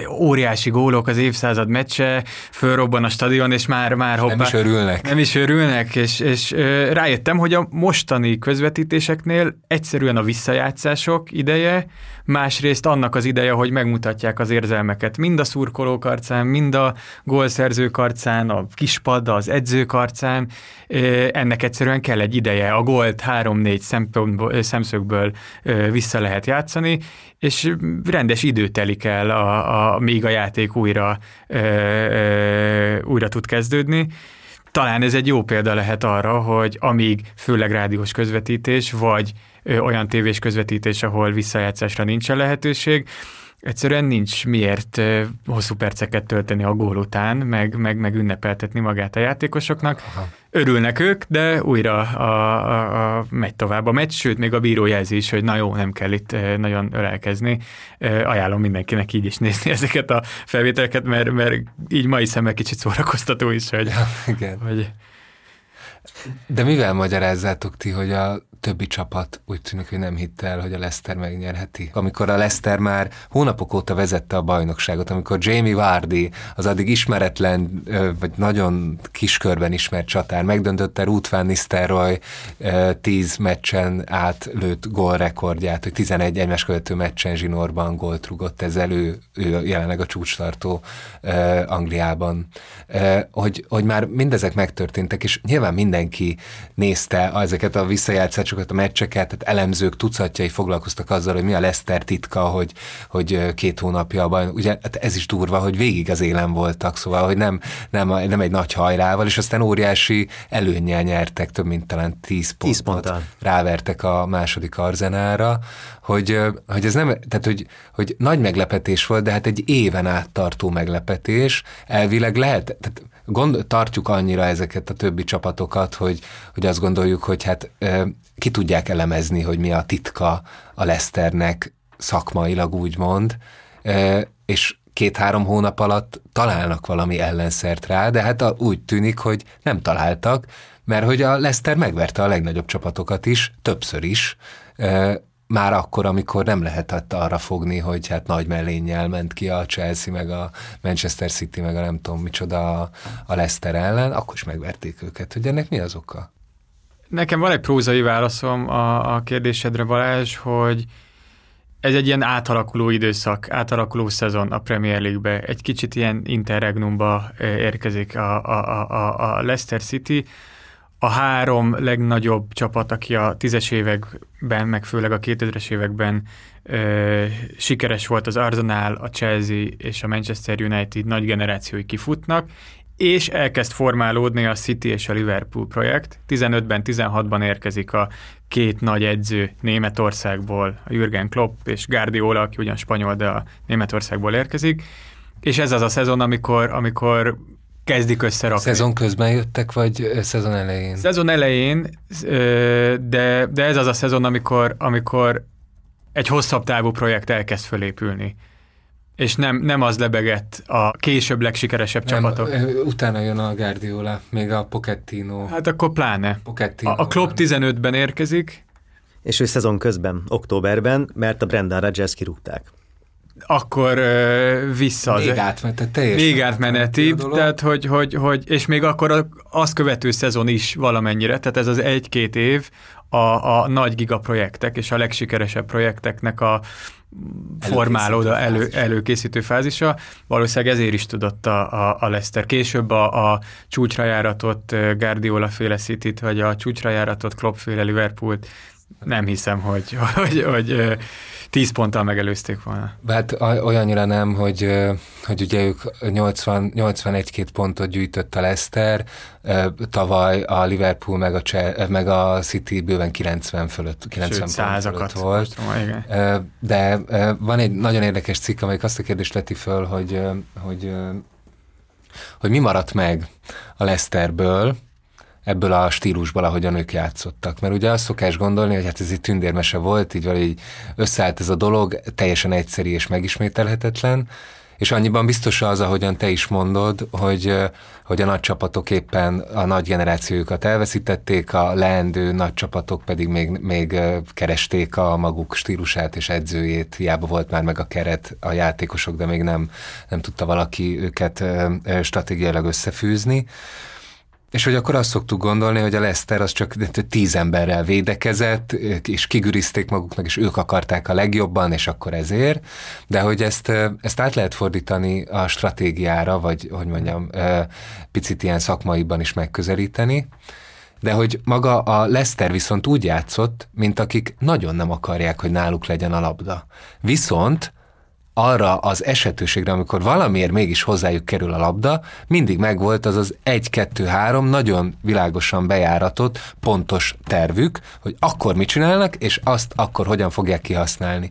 óriási gólok az évszázad meccse, fölrobban a stadion, és már, már hoppá. Nem is örülnek. Nem is örülnek, és, és rájöttem, hogy a mostani közvetítéseknél egyszerűen a visszajátszások ideje, másrészt annak az ideje, hogy megmutatják az érzelmeket mind a szurkolók arcán, mind a gólszerzők arcán, a kispad, az edzők arcán, ennek egyszerűen kell egy ideje. A gólt három-négy szemszögből vissza lehet játszani, és rendes idő telik el, a, a, míg a játék újra, ö, ö, újra tud kezdődni. talán ez egy jó példa lehet arra, hogy amíg főleg rádiós közvetítés, vagy ö, olyan tévés közvetítés, ahol visszajátszásra nincsen lehetőség, egyszerűen nincs miért hosszú perceket tölteni a gól után, meg, meg, meg ünnepeltetni magát a játékosoknak. Aha. Örülnek ők, de újra a, a, a megy tovább a meccs, sőt, még a bíró jelzi is, hogy na jó, nem kell itt nagyon ölelkezni. Ajánlom mindenkinek így is nézni ezeket a felvételeket, mert, mert így mai szemmel kicsit szórakoztató is, hogy, ja, igen. hogy de mivel magyarázzátok ti, hogy a többi csapat úgy tűnik, hogy nem hitte el, hogy a Leicester megnyerheti. Amikor a Leicester már hónapok óta vezette a bajnokságot, amikor Jamie Vardy, az addig ismeretlen, vagy nagyon kiskörben ismert csatár, megdöntötte Ruth Van Nistelrooy tíz meccsen átlőtt gólrekordját, hogy 11 egymás követő meccsen zsinórban gólt rugott, ezzel ő, ő jelenleg a csúcstartó Angliában. Hogy, hogy már mindezek megtörténtek, és nyilván mindenki nézte ezeket a visszajátszásokat, sokat a meccseket, tehát elemzők tucatjai foglalkoztak azzal, hogy mi a Leszter titka, hogy, hogy két hónapja baj. Ugye hát ez is durva, hogy végig az élen voltak, szóval, hogy nem, nem, nem egy nagy hajrával, és aztán óriási előnnyel nyertek, több mint talán 10 pontot. 10 ponttal. Rávertek a második arzenára, hogy, hogy ez nem, tehát hogy, hogy nagy meglepetés volt, de hát egy éven át tartó meglepetés, elvileg lehet, tehát gond, tartjuk annyira ezeket a többi csapatokat, hogy, hogy azt gondoljuk, hogy hát ki tudják elemezni, hogy mi a titka a Leszternek szakmailag úgymond, és két-három hónap alatt találnak valami ellenszert rá, de hát úgy tűnik, hogy nem találtak, mert hogy a Leszter megverte a legnagyobb csapatokat is, többször is, már akkor, amikor nem lehetett arra fogni, hogy hát nagy mellénnyel ment ki a Chelsea, meg a Manchester City, meg a nem tudom micsoda a, Leicester ellen, akkor is megverték őket. Hogy ennek mi az oka? Nekem van egy prózai válaszom a, a kérdésedre, Balázs, hogy ez egy ilyen átalakuló időszak, átalakuló szezon a Premier League-be. Egy kicsit ilyen interregnumba érkezik a, a, a, a Leicester City, a három legnagyobb csapat, aki a tízes években, meg főleg a 2000-es években ö, sikeres volt az Arsenal, a Chelsea és a Manchester United nagy generációi kifutnak, és elkezd formálódni a City és a Liverpool projekt. 15-ben, 16-ban érkezik a két nagy edző Németországból, a Jürgen Klopp és Guardiola, aki ugyan spanyol, de a Németországból érkezik, és ez az a szezon, amikor, amikor kezdik összerakni. Szezon közben jöttek, vagy szezon elején? Szezon elején, de, de ez az a szezon, amikor, amikor egy hosszabb távú projekt elkezd fölépülni. És nem, nem az lebegett a később legsikeresebb nem, csapatok. Utána jön a Guardiola, még a Pochettino. Hát akkor pláne. Pochettino, a, a Klopp 15-ben érkezik. És ő szezon közben, októberben, mert a Brendan Rodgers kirúgták akkor uh, vissza. Még átmeneti, teljesen. Még átmeneti, tehát hogy, hogy, hogy, és még akkor azt követő szezon is valamennyire, tehát ez az egy-két év a, a nagy gigaprojektek és a legsikeresebb projekteknek a formálódó, elő, előkészítő fázisa. Valószínűleg ezért is tudott a, a, a Leicester. Később a, a csúcsra járatott Guardiola féle city vagy a csúcsra járatott Klopp féle Liverpoolt nem hiszem, hogy, hogy, hogy 10 ponttal megelőzték volna. Hát olyannyira nem, hogy, hogy ugye ők 80, 81-2 pontot gyűjtött a Leicester, tavaly a Liverpool meg a, Cseh, meg a City bőven 90 fölött, 90 Sőt, pont fölött volt. Most, igen. De van egy nagyon érdekes cikk, amelyik azt a kérdést leti föl, hogy, hogy, hogy mi maradt meg a Leicesterből, ebből a stílusból, ahogyan ők játszottak. Mert ugye azt szokás gondolni, hogy hát ez egy tündérmese volt, így valahogy összeállt ez a dolog, teljesen egyszerű és megismételhetetlen, és annyiban biztos az, ahogyan te is mondod, hogy, hogy a nagy csapatok éppen a nagy generációjukat elveszítették, a leendő nagy csapatok pedig még, még keresték a maguk stílusát és edzőjét, hiába volt már meg a keret, a játékosok, de még nem, nem tudta valaki őket stratégiailag összefűzni. És hogy akkor azt szoktuk gondolni, hogy a Leszter az csak tíz emberrel védekezett, és kigürizték maguknak, és ők akarták a legjobban, és akkor ezért. De hogy ezt, ezt át lehet fordítani a stratégiára, vagy hogy mondjam, picit ilyen szakmaiban is megközelíteni. De hogy maga a Leszter viszont úgy játszott, mint akik nagyon nem akarják, hogy náluk legyen a labda. Viszont arra az esetőségre, amikor valamiért mégis hozzájuk kerül a labda, mindig megvolt az az 1-2-3 nagyon világosan bejáratott, pontos tervük, hogy akkor mit csinálnak, és azt akkor hogyan fogják kihasználni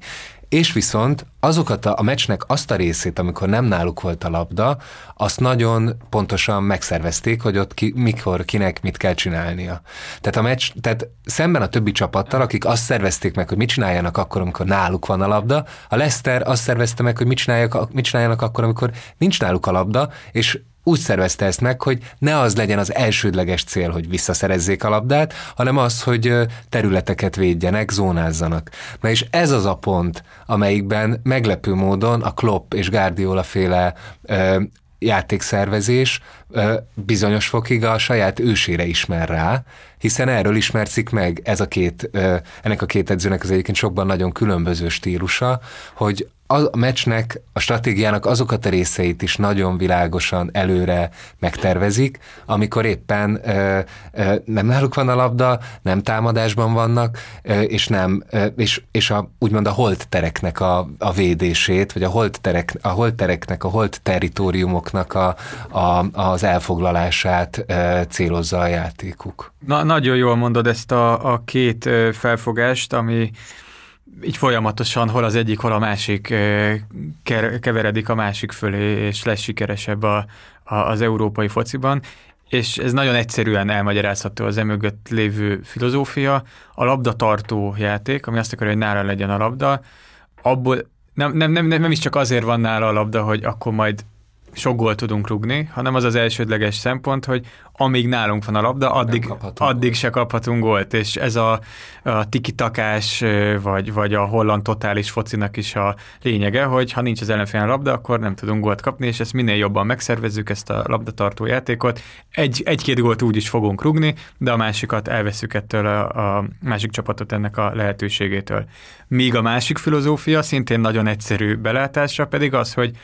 és viszont azokat a, a meccsnek azt a részét, amikor nem náluk volt a labda, azt nagyon pontosan megszervezték, hogy ott ki, mikor, kinek mit kell csinálnia. Tehát a meccs, tehát szemben a többi csapattal, akik azt szervezték meg, hogy mit csináljanak akkor, amikor náluk van a labda, a Leicester azt szervezte meg, hogy mit, csinálják, mit csináljanak akkor, amikor nincs náluk a labda, és úgy szervezte ezt meg, hogy ne az legyen az elsődleges cél, hogy visszaszerezzék a labdát, hanem az, hogy területeket védjenek, zónázzanak. Na és ez az a pont, amelyikben meglepő módon a Klopp és Guardiola féle ö, játékszervezés bizonyos fokig a saját ősére ismer rá, hiszen erről ismercik meg ez a két, ennek a két edzőnek az egyébként sokban nagyon különböző stílusa, hogy a meccsnek, a stratégiának azokat a részeit is nagyon világosan előre megtervezik, amikor éppen ö, ö, nem náluk van a labda, nem támadásban vannak, ö, és nem, ö, és, és a, úgymond a holt tereknek a, a védését, vagy a holt, terek, a holt tereknek, a holt territóriumoknak a, a, az elfoglalását célozza a játékuk. Na, nagyon jól mondod ezt a, a két felfogást, ami így folyamatosan hol az egyik, hol a másik keveredik a másik fölé, és lesz sikeresebb a, a, az európai fociban, és ez nagyon egyszerűen elmagyarázható az emögött lévő filozófia. A labda tartó játék, ami azt akarja, hogy nála legyen a labda, abból nem, nem, nem, nem is csak azért van nála a labda, hogy akkor majd sok gólt tudunk rugni, hanem az az elsődleges szempont, hogy amíg nálunk van a labda, addig, addig se kaphatunk gólt, és ez a, a tikitakás, vagy, vagy a holland totális focinak is a lényege, hogy ha nincs az ellenfélen labda, akkor nem tudunk gólt kapni, és ezt minél jobban megszervezzük, ezt a labdatartó játékot. Egy, egy-két gólt úgy is fogunk rugni, de a másikat elveszük ettől a, a másik csapatot ennek a lehetőségétől. Míg a másik filozófia, szintén nagyon egyszerű belátásra pedig az, hogy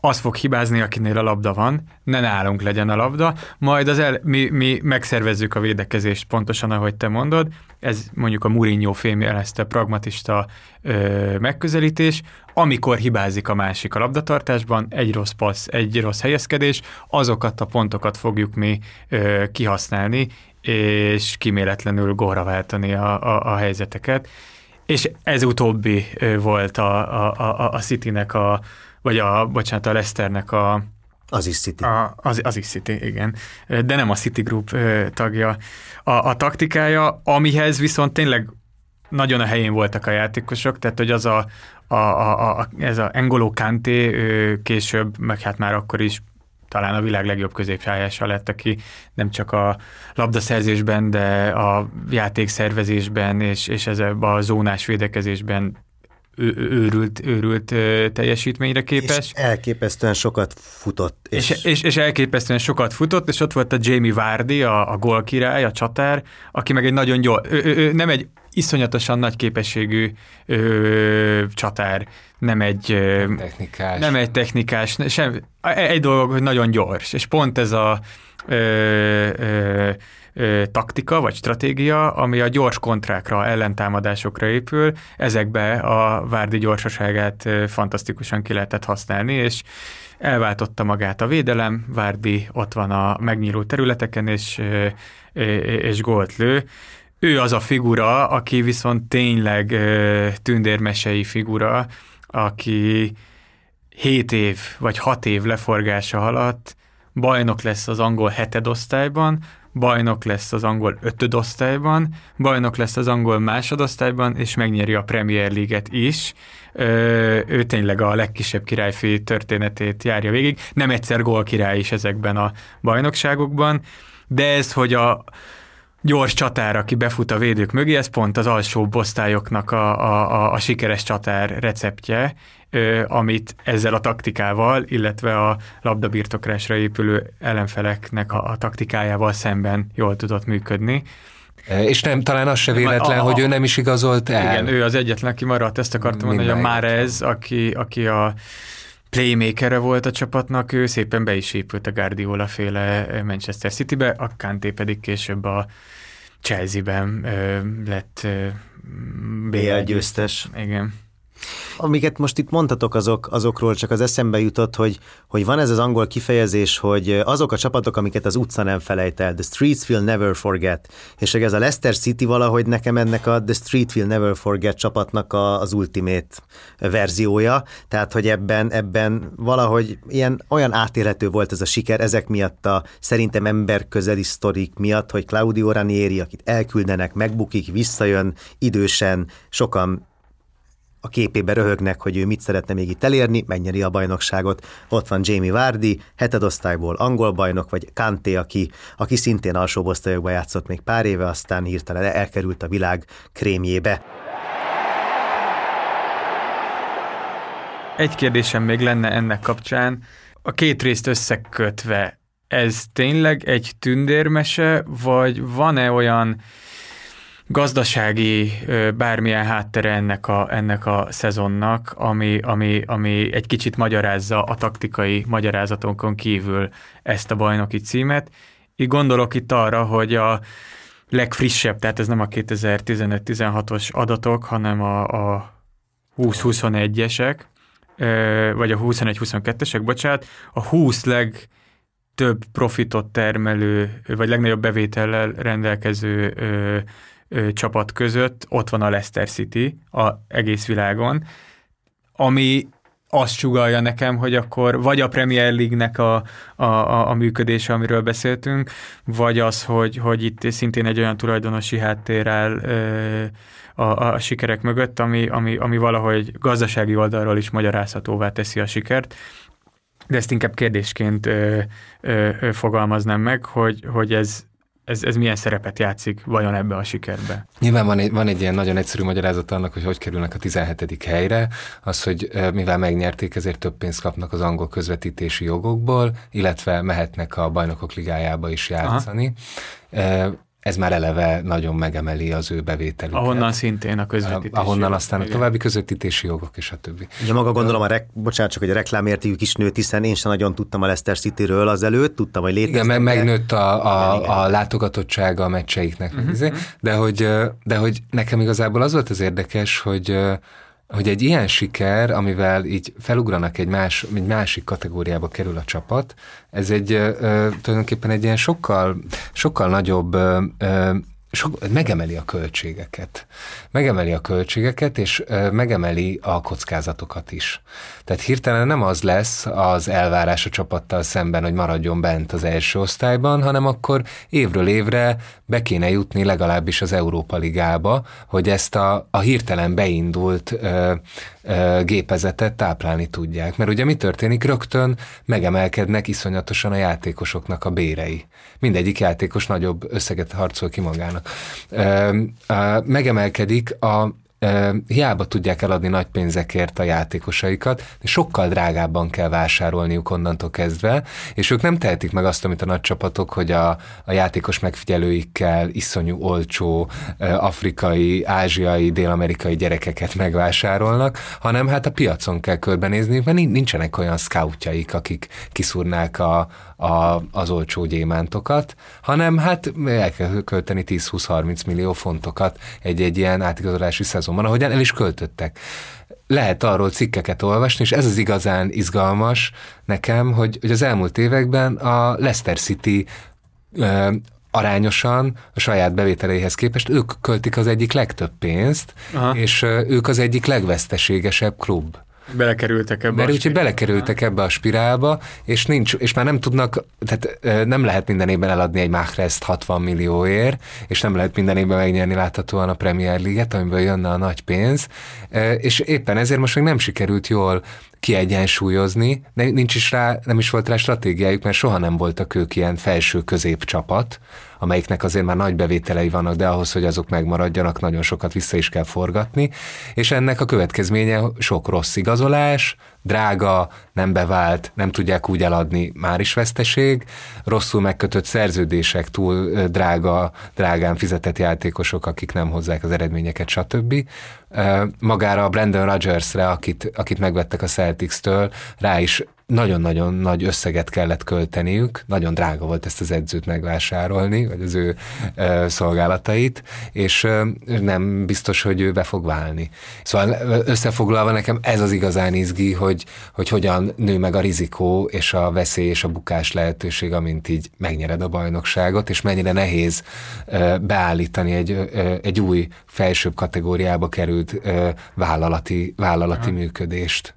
az fog hibázni, akinél a labda van, ne nálunk legyen a labda, majd az el, mi, mi megszervezzük a védekezést pontosan, ahogy te mondod, ez mondjuk a Mourinho fémjelezte pragmatista ö, megközelítés, amikor hibázik a másik a labdatartásban, egy rossz passz, egy rossz helyezkedés, azokat a pontokat fogjuk mi ö, kihasználni, és kiméletlenül góra váltani a, a, a helyzeteket. És ez utóbbi volt a, a, a, a City-nek a, vagy a, bocsánat, a Leicesternek a az is City. A, az, az is City, igen. De nem a City Group tagja. A, a taktikája, amihez viszont tényleg nagyon a helyén voltak a játékosok, tehát hogy az a, a, a, a ez a Engolo Kanté később, meg hát már akkor is talán a világ legjobb középpályása lett, aki nem csak a labdaszerzésben, de a játékszervezésben és, és ez a zónás védekezésben őrült, őrült teljesítményre képes. És elképesztően sokat futott. És, és, és, és elképesztően sokat futott, és ott volt a Jamie Vardy, a, a gólkirály, a csatár, aki meg egy nagyon gyors, ő, ő, ő, nem egy iszonyatosan nagy képességű ö, csatár, nem egy ö, technikás. Nem egy technikás, sem, egy dolog, hogy nagyon gyors, és pont ez a ö, ö, ö, taktika vagy stratégia, ami a gyors kontrákra, ellentámadásokra épül, ezekbe a Várdi gyorsaságát fantasztikusan ki lehetett használni, és elváltotta magát a védelem, Várdi ott van a megnyíló területeken, és, és gólt lő. Ő az a figura, aki viszont tényleg ö, tündérmesei figura, aki 7 év vagy 6 év leforgása alatt bajnok lesz az angol hetedosztályban, bajnok lesz az angol ötödosztályban, bajnok lesz az angol másodosztályban, és megnyeri a Premier League-et is. Ö, ő tényleg a legkisebb királyfi történetét járja végig. Nem egyszer gól király is ezekben a bajnokságokban, de ez, hogy a gyors csatár, aki befut a védők mögé, ez pont az alsó osztályoknak a, a, a, a sikeres csatár receptje, amit ezzel a taktikával, illetve a labdabirtokrásra épülő ellenfeleknek a, a taktikájával szemben jól tudott működni. És nem, talán az se véletlen, a, a, hogy ő nem is igazolt el. Igen, ő az egyetlen, aki maradt, ezt akartam mondani, hogy a Márez, aki, aki a playmakere volt a csapatnak, ő szépen be is épült a Guardiola féle Manchester City-be, a Kanté pedig később a Chelsea-ben ö, lett BL győztes. Igen. Amiket most itt mondhatok azok, azokról, csak az eszembe jutott, hogy, hogy van ez az angol kifejezés, hogy azok a csapatok, amiket az utca nem felejt el, the streets will never forget. És ez a Leicester City valahogy nekem ennek a the street will never forget csapatnak a, az ultimate verziója, tehát hogy ebben, ebben valahogy ilyen olyan átélhető volt ez a siker, ezek miatt a szerintem emberközeli sztorik miatt, hogy Claudio Ranieri, akit elküldenek, megbukik, visszajön idősen, sokan a képébe röhögnek, hogy ő mit szeretne még itt elérni, megnyeri a bajnokságot. Ott van Jamie Vardy, hetedosztályból angol bajnok, vagy Kanté, aki, aki szintén alsó osztályokban játszott még pár éve, aztán hirtelen elkerült a világ krémjébe. Egy kérdésem még lenne ennek kapcsán. A két részt összekötve, ez tényleg egy tündérmese, vagy van-e olyan gazdasági bármilyen háttere ennek a, ennek a szezonnak, ami, ami, ami egy kicsit magyarázza a taktikai magyarázatonkon kívül ezt a bajnoki címet. Így gondolok itt arra, hogy a legfrissebb, tehát ez nem a 2015-16-os adatok, hanem a, a 20-21-esek, vagy a 21-22-esek, bocsánat, a 20 leg több profitot termelő, vagy legnagyobb bevétellel rendelkező csapat között ott van a Leicester City a egész világon, ami azt sugalja nekem, hogy akkor vagy a Premier League-nek a, a, a, a működése, amiről beszéltünk, vagy az, hogy, hogy itt szintén egy olyan tulajdonosi háttér áll ö, a, a sikerek mögött, ami, ami, ami valahogy gazdasági oldalról is magyarázhatóvá teszi a sikert. De ezt inkább kérdésként ö, ö, ö, fogalmaznám meg, hogy, hogy ez, ez, ez milyen szerepet játszik vajon ebbe a sikerbe? Nyilván van egy, van egy ilyen nagyon egyszerű magyarázat annak, hogy hogy kerülnek a 17. helyre, az, hogy mivel megnyerték, ezért több pénzt kapnak az angol közvetítési jogokból, illetve mehetnek a bajnokok ligájába is játszani. Aha ez már eleve nagyon megemeli az ő bevételüket. Ahonnan szintén a közvetítési Ahonnan jogok, aztán a további közvetítési jogok és a többi. Ugye maga gondolom, a rek, bocsánat, csak hogy a reklámértékük is nőtt, hiszen én sem nagyon tudtam a Leicester City-ről azelőtt, tudtam, hogy létezik. Igen, meg megnőtt a, a, igen, igen. a látogatottsága a meccseiknek, uh-huh. de, hogy, de hogy nekem igazából az volt az érdekes, hogy hogy egy ilyen siker, amivel így felugranak egy, más, egy másik kategóriába kerül a csapat, ez egy ö, tulajdonképpen egy ilyen sokkal, sokkal nagyobb ö, sok, megemeli a költségeket. Megemeli a költségeket, és megemeli a kockázatokat is. Tehát hirtelen nem az lesz az elvárás a csapattal szemben, hogy maradjon bent az első osztályban, hanem akkor évről évre be kéne jutni legalábbis az Európa Ligába, hogy ezt a, a hirtelen beindult ö, ö, gépezetet táplálni tudják. Mert ugye mi történik? Rögtön megemelkednek iszonyatosan a játékosoknak a bérei. Mindegyik játékos nagyobb összeget harcol ki magának. Ö, megemelkedik a hiába tudják eladni nagy pénzekért a játékosaikat, de sokkal drágábban kell vásárolniuk onnantól kezdve, és ők nem tehetik meg azt, amit a nagy csapatok, hogy a, a játékos megfigyelőikkel iszonyú olcsó afrikai, ázsiai, dél-amerikai gyerekeket megvásárolnak, hanem hát a piacon kell körbenézni, mert nincsenek olyan scoutjaik, akik kiszúrnák a, a, az olcsó gyémántokat, hanem hát el kell költeni 10-20-30 millió fontokat egy-egy ilyen átigazolási szezonban, ahogyan el is költöttek. Lehet arról cikkeket olvasni, és ez az igazán izgalmas nekem, hogy, hogy az elmúlt években a Leicester City ö, arányosan a saját bevételeihez képest ők költik az egyik legtöbb pénzt, Aha. és ők az egyik legveszteségesebb klub. Belekerültek ebbe Mert úgyhogy belekerültek ebbe a spirálba, és, nincs, és már nem tudnak, tehát nem lehet minden évben eladni egy Mahrez 60 millióért, és nem lehet minden évben megnyerni láthatóan a Premier League-et, amiből jönne a nagy pénz, és éppen ezért most még nem sikerült jól kiegyensúlyozni, nincs is rá, nem is volt rá stratégiájuk, mert soha nem voltak ők ilyen felső közép csapat, amelyiknek azért már nagy bevételei vannak, de ahhoz, hogy azok megmaradjanak, nagyon sokat vissza is kell forgatni, és ennek a következménye sok rossz igazolás, drága, nem bevált, nem tudják úgy eladni, már is veszteség, rosszul megkötött szerződések, túl drága, drágán fizetett játékosok, akik nem hozzák az eredményeket, stb. Magára a Brandon Rodgersre, akit, akit megvettek a Celtics-től, rá is nagyon-nagyon nagy összeget kellett költeniük, nagyon drága volt ezt az edzőt megvásárolni, vagy az ő ö, szolgálatait, és ö, nem biztos, hogy ő be fog válni. Szóval összefoglalva nekem ez az igazán izgi, hogy, hogy hogyan nő meg a rizikó és a veszély és a bukás lehetőség, amint így megnyered a bajnokságot, és mennyire nehéz ö, beállítani egy, ö, egy új felsőbb kategóriába került ö, vállalati, vállalati működést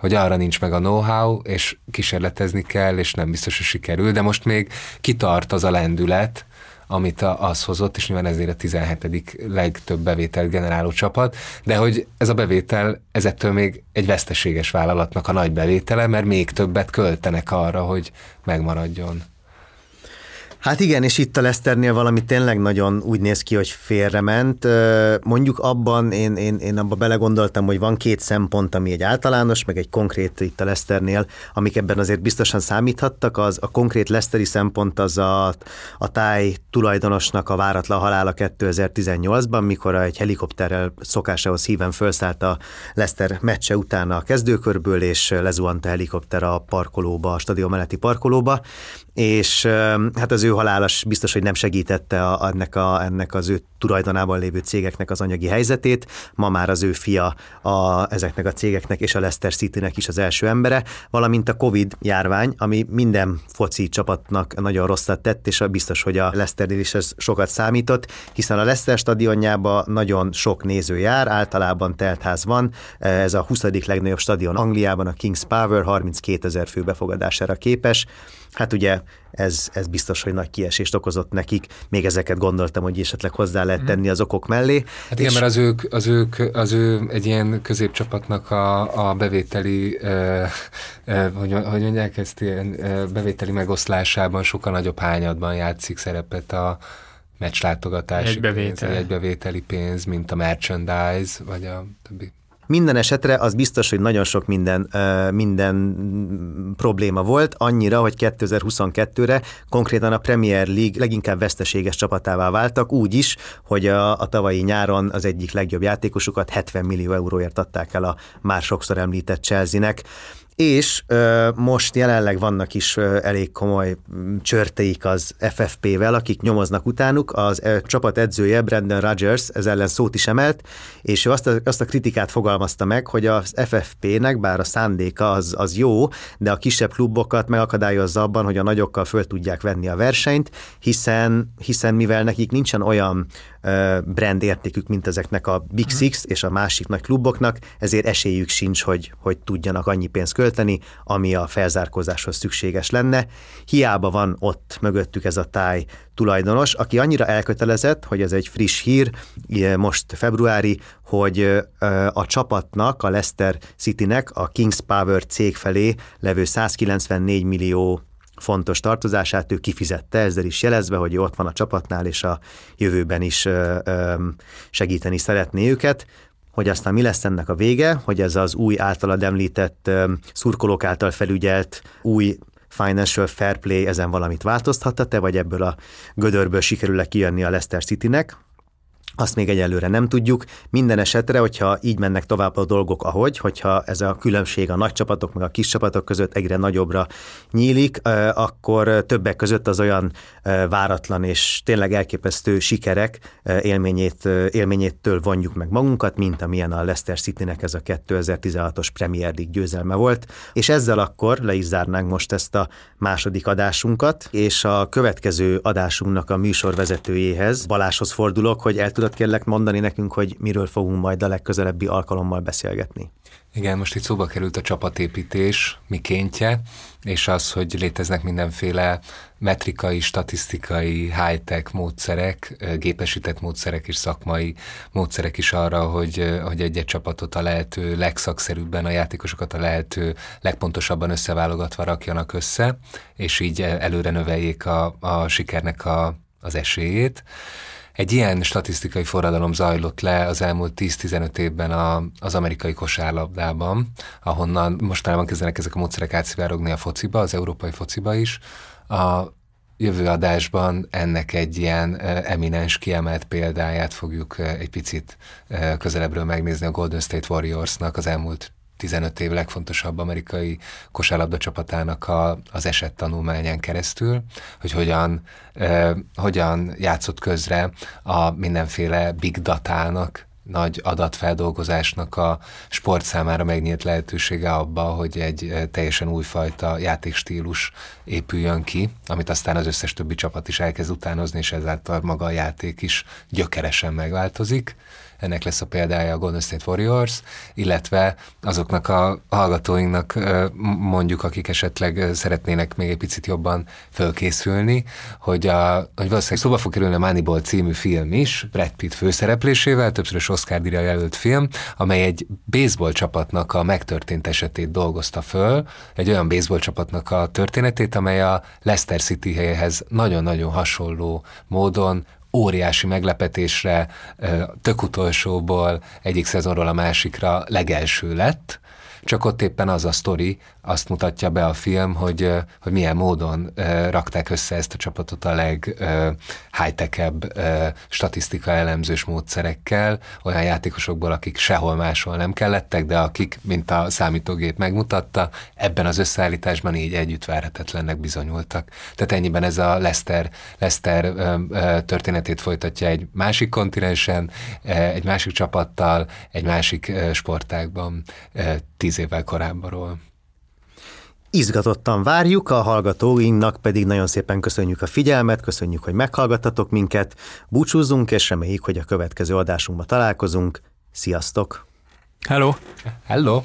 hogy arra nincs meg a know-how, és kísérletezni kell, és nem biztos, hogy sikerül, de most még kitart az a lendület, amit az hozott, és nyilván ezért a 17. legtöbb bevétel generáló csapat, de hogy ez a bevétel, ezettől még egy veszteséges vállalatnak a nagy bevétele, mert még többet költenek arra, hogy megmaradjon. Hát igen, és itt a Leszternél valami tényleg nagyon úgy néz ki, hogy félrement. Mondjuk abban, én, én, én abban belegondoltam, hogy van két szempont, ami egy általános, meg egy konkrét itt a Leszternél, amik ebben azért biztosan számíthattak. Az a konkrét Leszteri szempont az a, a táj tulajdonosnak a váratlan halála 2018-ban, mikor egy helikopterrel szokásához híven felszállt a Leszter meccse utána a kezdőkörből, és lezuhant a helikopter a parkolóba, a stadion melletti parkolóba, és hát az ő halálas biztos, hogy nem segítette a, ennek, a, ennek az ő tulajdonában lévő cégeknek az anyagi helyzetét. Ma már az ő fia a, ezeknek a cégeknek és a Leicester City-nek is az első embere, valamint a Covid járvány, ami minden foci csapatnak nagyon rosszat tett, és biztos, hogy a Leicesternél is ez sokat számított, hiszen a Leicester stadionjában nagyon sok néző jár, általában teltház van, ez a 20. legnagyobb stadion Angliában, a King's Power 32 ezer fő befogadására képes, Hát ugye ez, ez biztos, hogy nagy kiesést okozott nekik. Még ezeket gondoltam, hogy esetleg hozzá lehet tenni az okok mellé. Hát igen, mert az ők, az ők, az ő egy ilyen középcsapatnak a, a bevételi, eh, eh, hogy, hogy mondják ezt, ilyen eh, bevételi megoszlásában sokkal nagyobb hányadban játszik szerepet a meccslátogatási egy bevétel. pénz, egy bevételi pénz, mint a merchandise, vagy a többi. Minden esetre az biztos, hogy nagyon sok minden, minden probléma volt, annyira, hogy 2022-re konkrétan a Premier League leginkább veszteséges csapatává váltak, úgy is, hogy a, a tavalyi nyáron az egyik legjobb játékosukat 70 millió euróért adták el a már sokszor említett Chelsea-nek és ö, most jelenleg vannak is ö, elég komoly csörteik az FFP-vel, akik nyomoznak utánuk. Az ö, csapat edzője Brandon Rogers ez ellen szót is emelt, és ő azt a, azt a kritikát fogalmazta meg, hogy az FFP-nek, bár a szándéka az, az jó, de a kisebb klubokat megakadályozza abban, hogy a nagyokkal föl tudják venni a versenyt, hiszen, hiszen mivel nekik nincsen olyan brand értékük, mint ezeknek a Big mhm. Six és a másik nagy kluboknak, ezért esélyük sincs, hogy, hogy tudjanak annyi pénzt költeni, ami a felzárkózáshoz szükséges lenne. Hiába van ott mögöttük ez a táj tulajdonos, aki annyira elkötelezett, hogy ez egy friss hír, most februári, hogy a csapatnak, a Leicester Citynek a Kings Power cég felé levő 194 millió fontos tartozását ő kifizette, ezzel is jelezve, hogy ott van a csapatnál, és a jövőben is segíteni szeretné őket. Hogy aztán mi lesz ennek a vége, hogy ez az új általad említett szurkolók által felügyelt új financial fair play ezen valamit változthatta-e, vagy ebből a gödörből sikerül-e kijönni a Leicester Citynek, azt még egyelőre nem tudjuk. Minden esetre, hogyha így mennek tovább a dolgok, ahogy, hogyha ez a különbség a nagy csapatok meg a kis csapatok között egyre nagyobbra nyílik, akkor többek között az olyan váratlan és tényleg elképesztő sikerek élményét, élményétől vonjuk meg magunkat, mint amilyen a Leicester Citynek ez a 2016-os Premier League győzelme volt. És ezzel akkor le is zárnánk most ezt a második adásunkat, és a következő adásunknak a műsorvezetőjéhez, Baláshoz fordulok, hogy el tudod kérlek mondani nekünk, hogy miről fogunk majd a legközelebbi alkalommal beszélgetni? Igen, most itt szóba került a csapatépítés mikéntje, és az, hogy léteznek mindenféle metrikai, statisztikai, high-tech módszerek, gépesített módszerek és szakmai módszerek is arra, hogy, hogy egy-egy csapatot a lehető legszakszerűbben, a játékosokat a lehető legpontosabban összeválogatva rakjanak össze, és így előre növeljék a, a sikernek a, az esélyét. Egy ilyen statisztikai forradalom zajlott le az elmúlt 10-15 évben a, az amerikai kosárlabdában, ahonnan mostanában kezdenek ezek a módszerek átszivárogni a fociba, az európai fociba is. A jövő adásban ennek egy ilyen eminens kiemelt példáját fogjuk egy picit közelebbről megnézni a Golden State Warriorsnak az elmúlt 15 év legfontosabb amerikai kosárlabda csapatának a, az esett tanulmányán keresztül, hogy hogyan, eh, hogyan játszott közre a mindenféle big datának, nagy adatfeldolgozásnak a sport számára megnyílt lehetősége abba, hogy egy teljesen újfajta játékstílus épüljön ki, amit aztán az összes többi csapat is elkezd utánozni, és ezáltal maga a játék is gyökeresen megváltozik ennek lesz a példája a Golden State Warriors, illetve azoknak a hallgatóinknak mondjuk, akik esetleg szeretnének még egy picit jobban fölkészülni, hogy, a, hogy valószínűleg szóba fog kerülni a Moneyball című film is, Brad Pitt főszereplésével, többszörös Oscar díjra jelölt film, amely egy baseball csapatnak a megtörtént esetét dolgozta föl, egy olyan baseball csapatnak a történetét, amely a Leicester City-hez nagyon-nagyon hasonló módon óriási meglepetésre tök utolsóból egyik szezonról a másikra legelső lett, csak ott éppen az a sztori, azt mutatja be a film, hogy, hogy milyen módon rakták össze ezt a csapatot a leg high-techebb statisztika elemzős módszerekkel, olyan játékosokból, akik sehol máshol nem kellettek, de akik, mint a számítógép megmutatta, ebben az összeállításban így együtt várhatatlennek bizonyultak. Tehát ennyiben ez a Lester, Lester történetét folytatja egy másik kontinensen, egy másik csapattal, egy másik sportágban tíz évvel korábbról. Izgatottan várjuk, a hallgatóinknak pedig nagyon szépen köszönjük a figyelmet, köszönjük, hogy meghallgattatok minket, búcsúzzunk, és reméljük, hogy a következő adásunkban találkozunk. Sziasztok! Hello! Hello!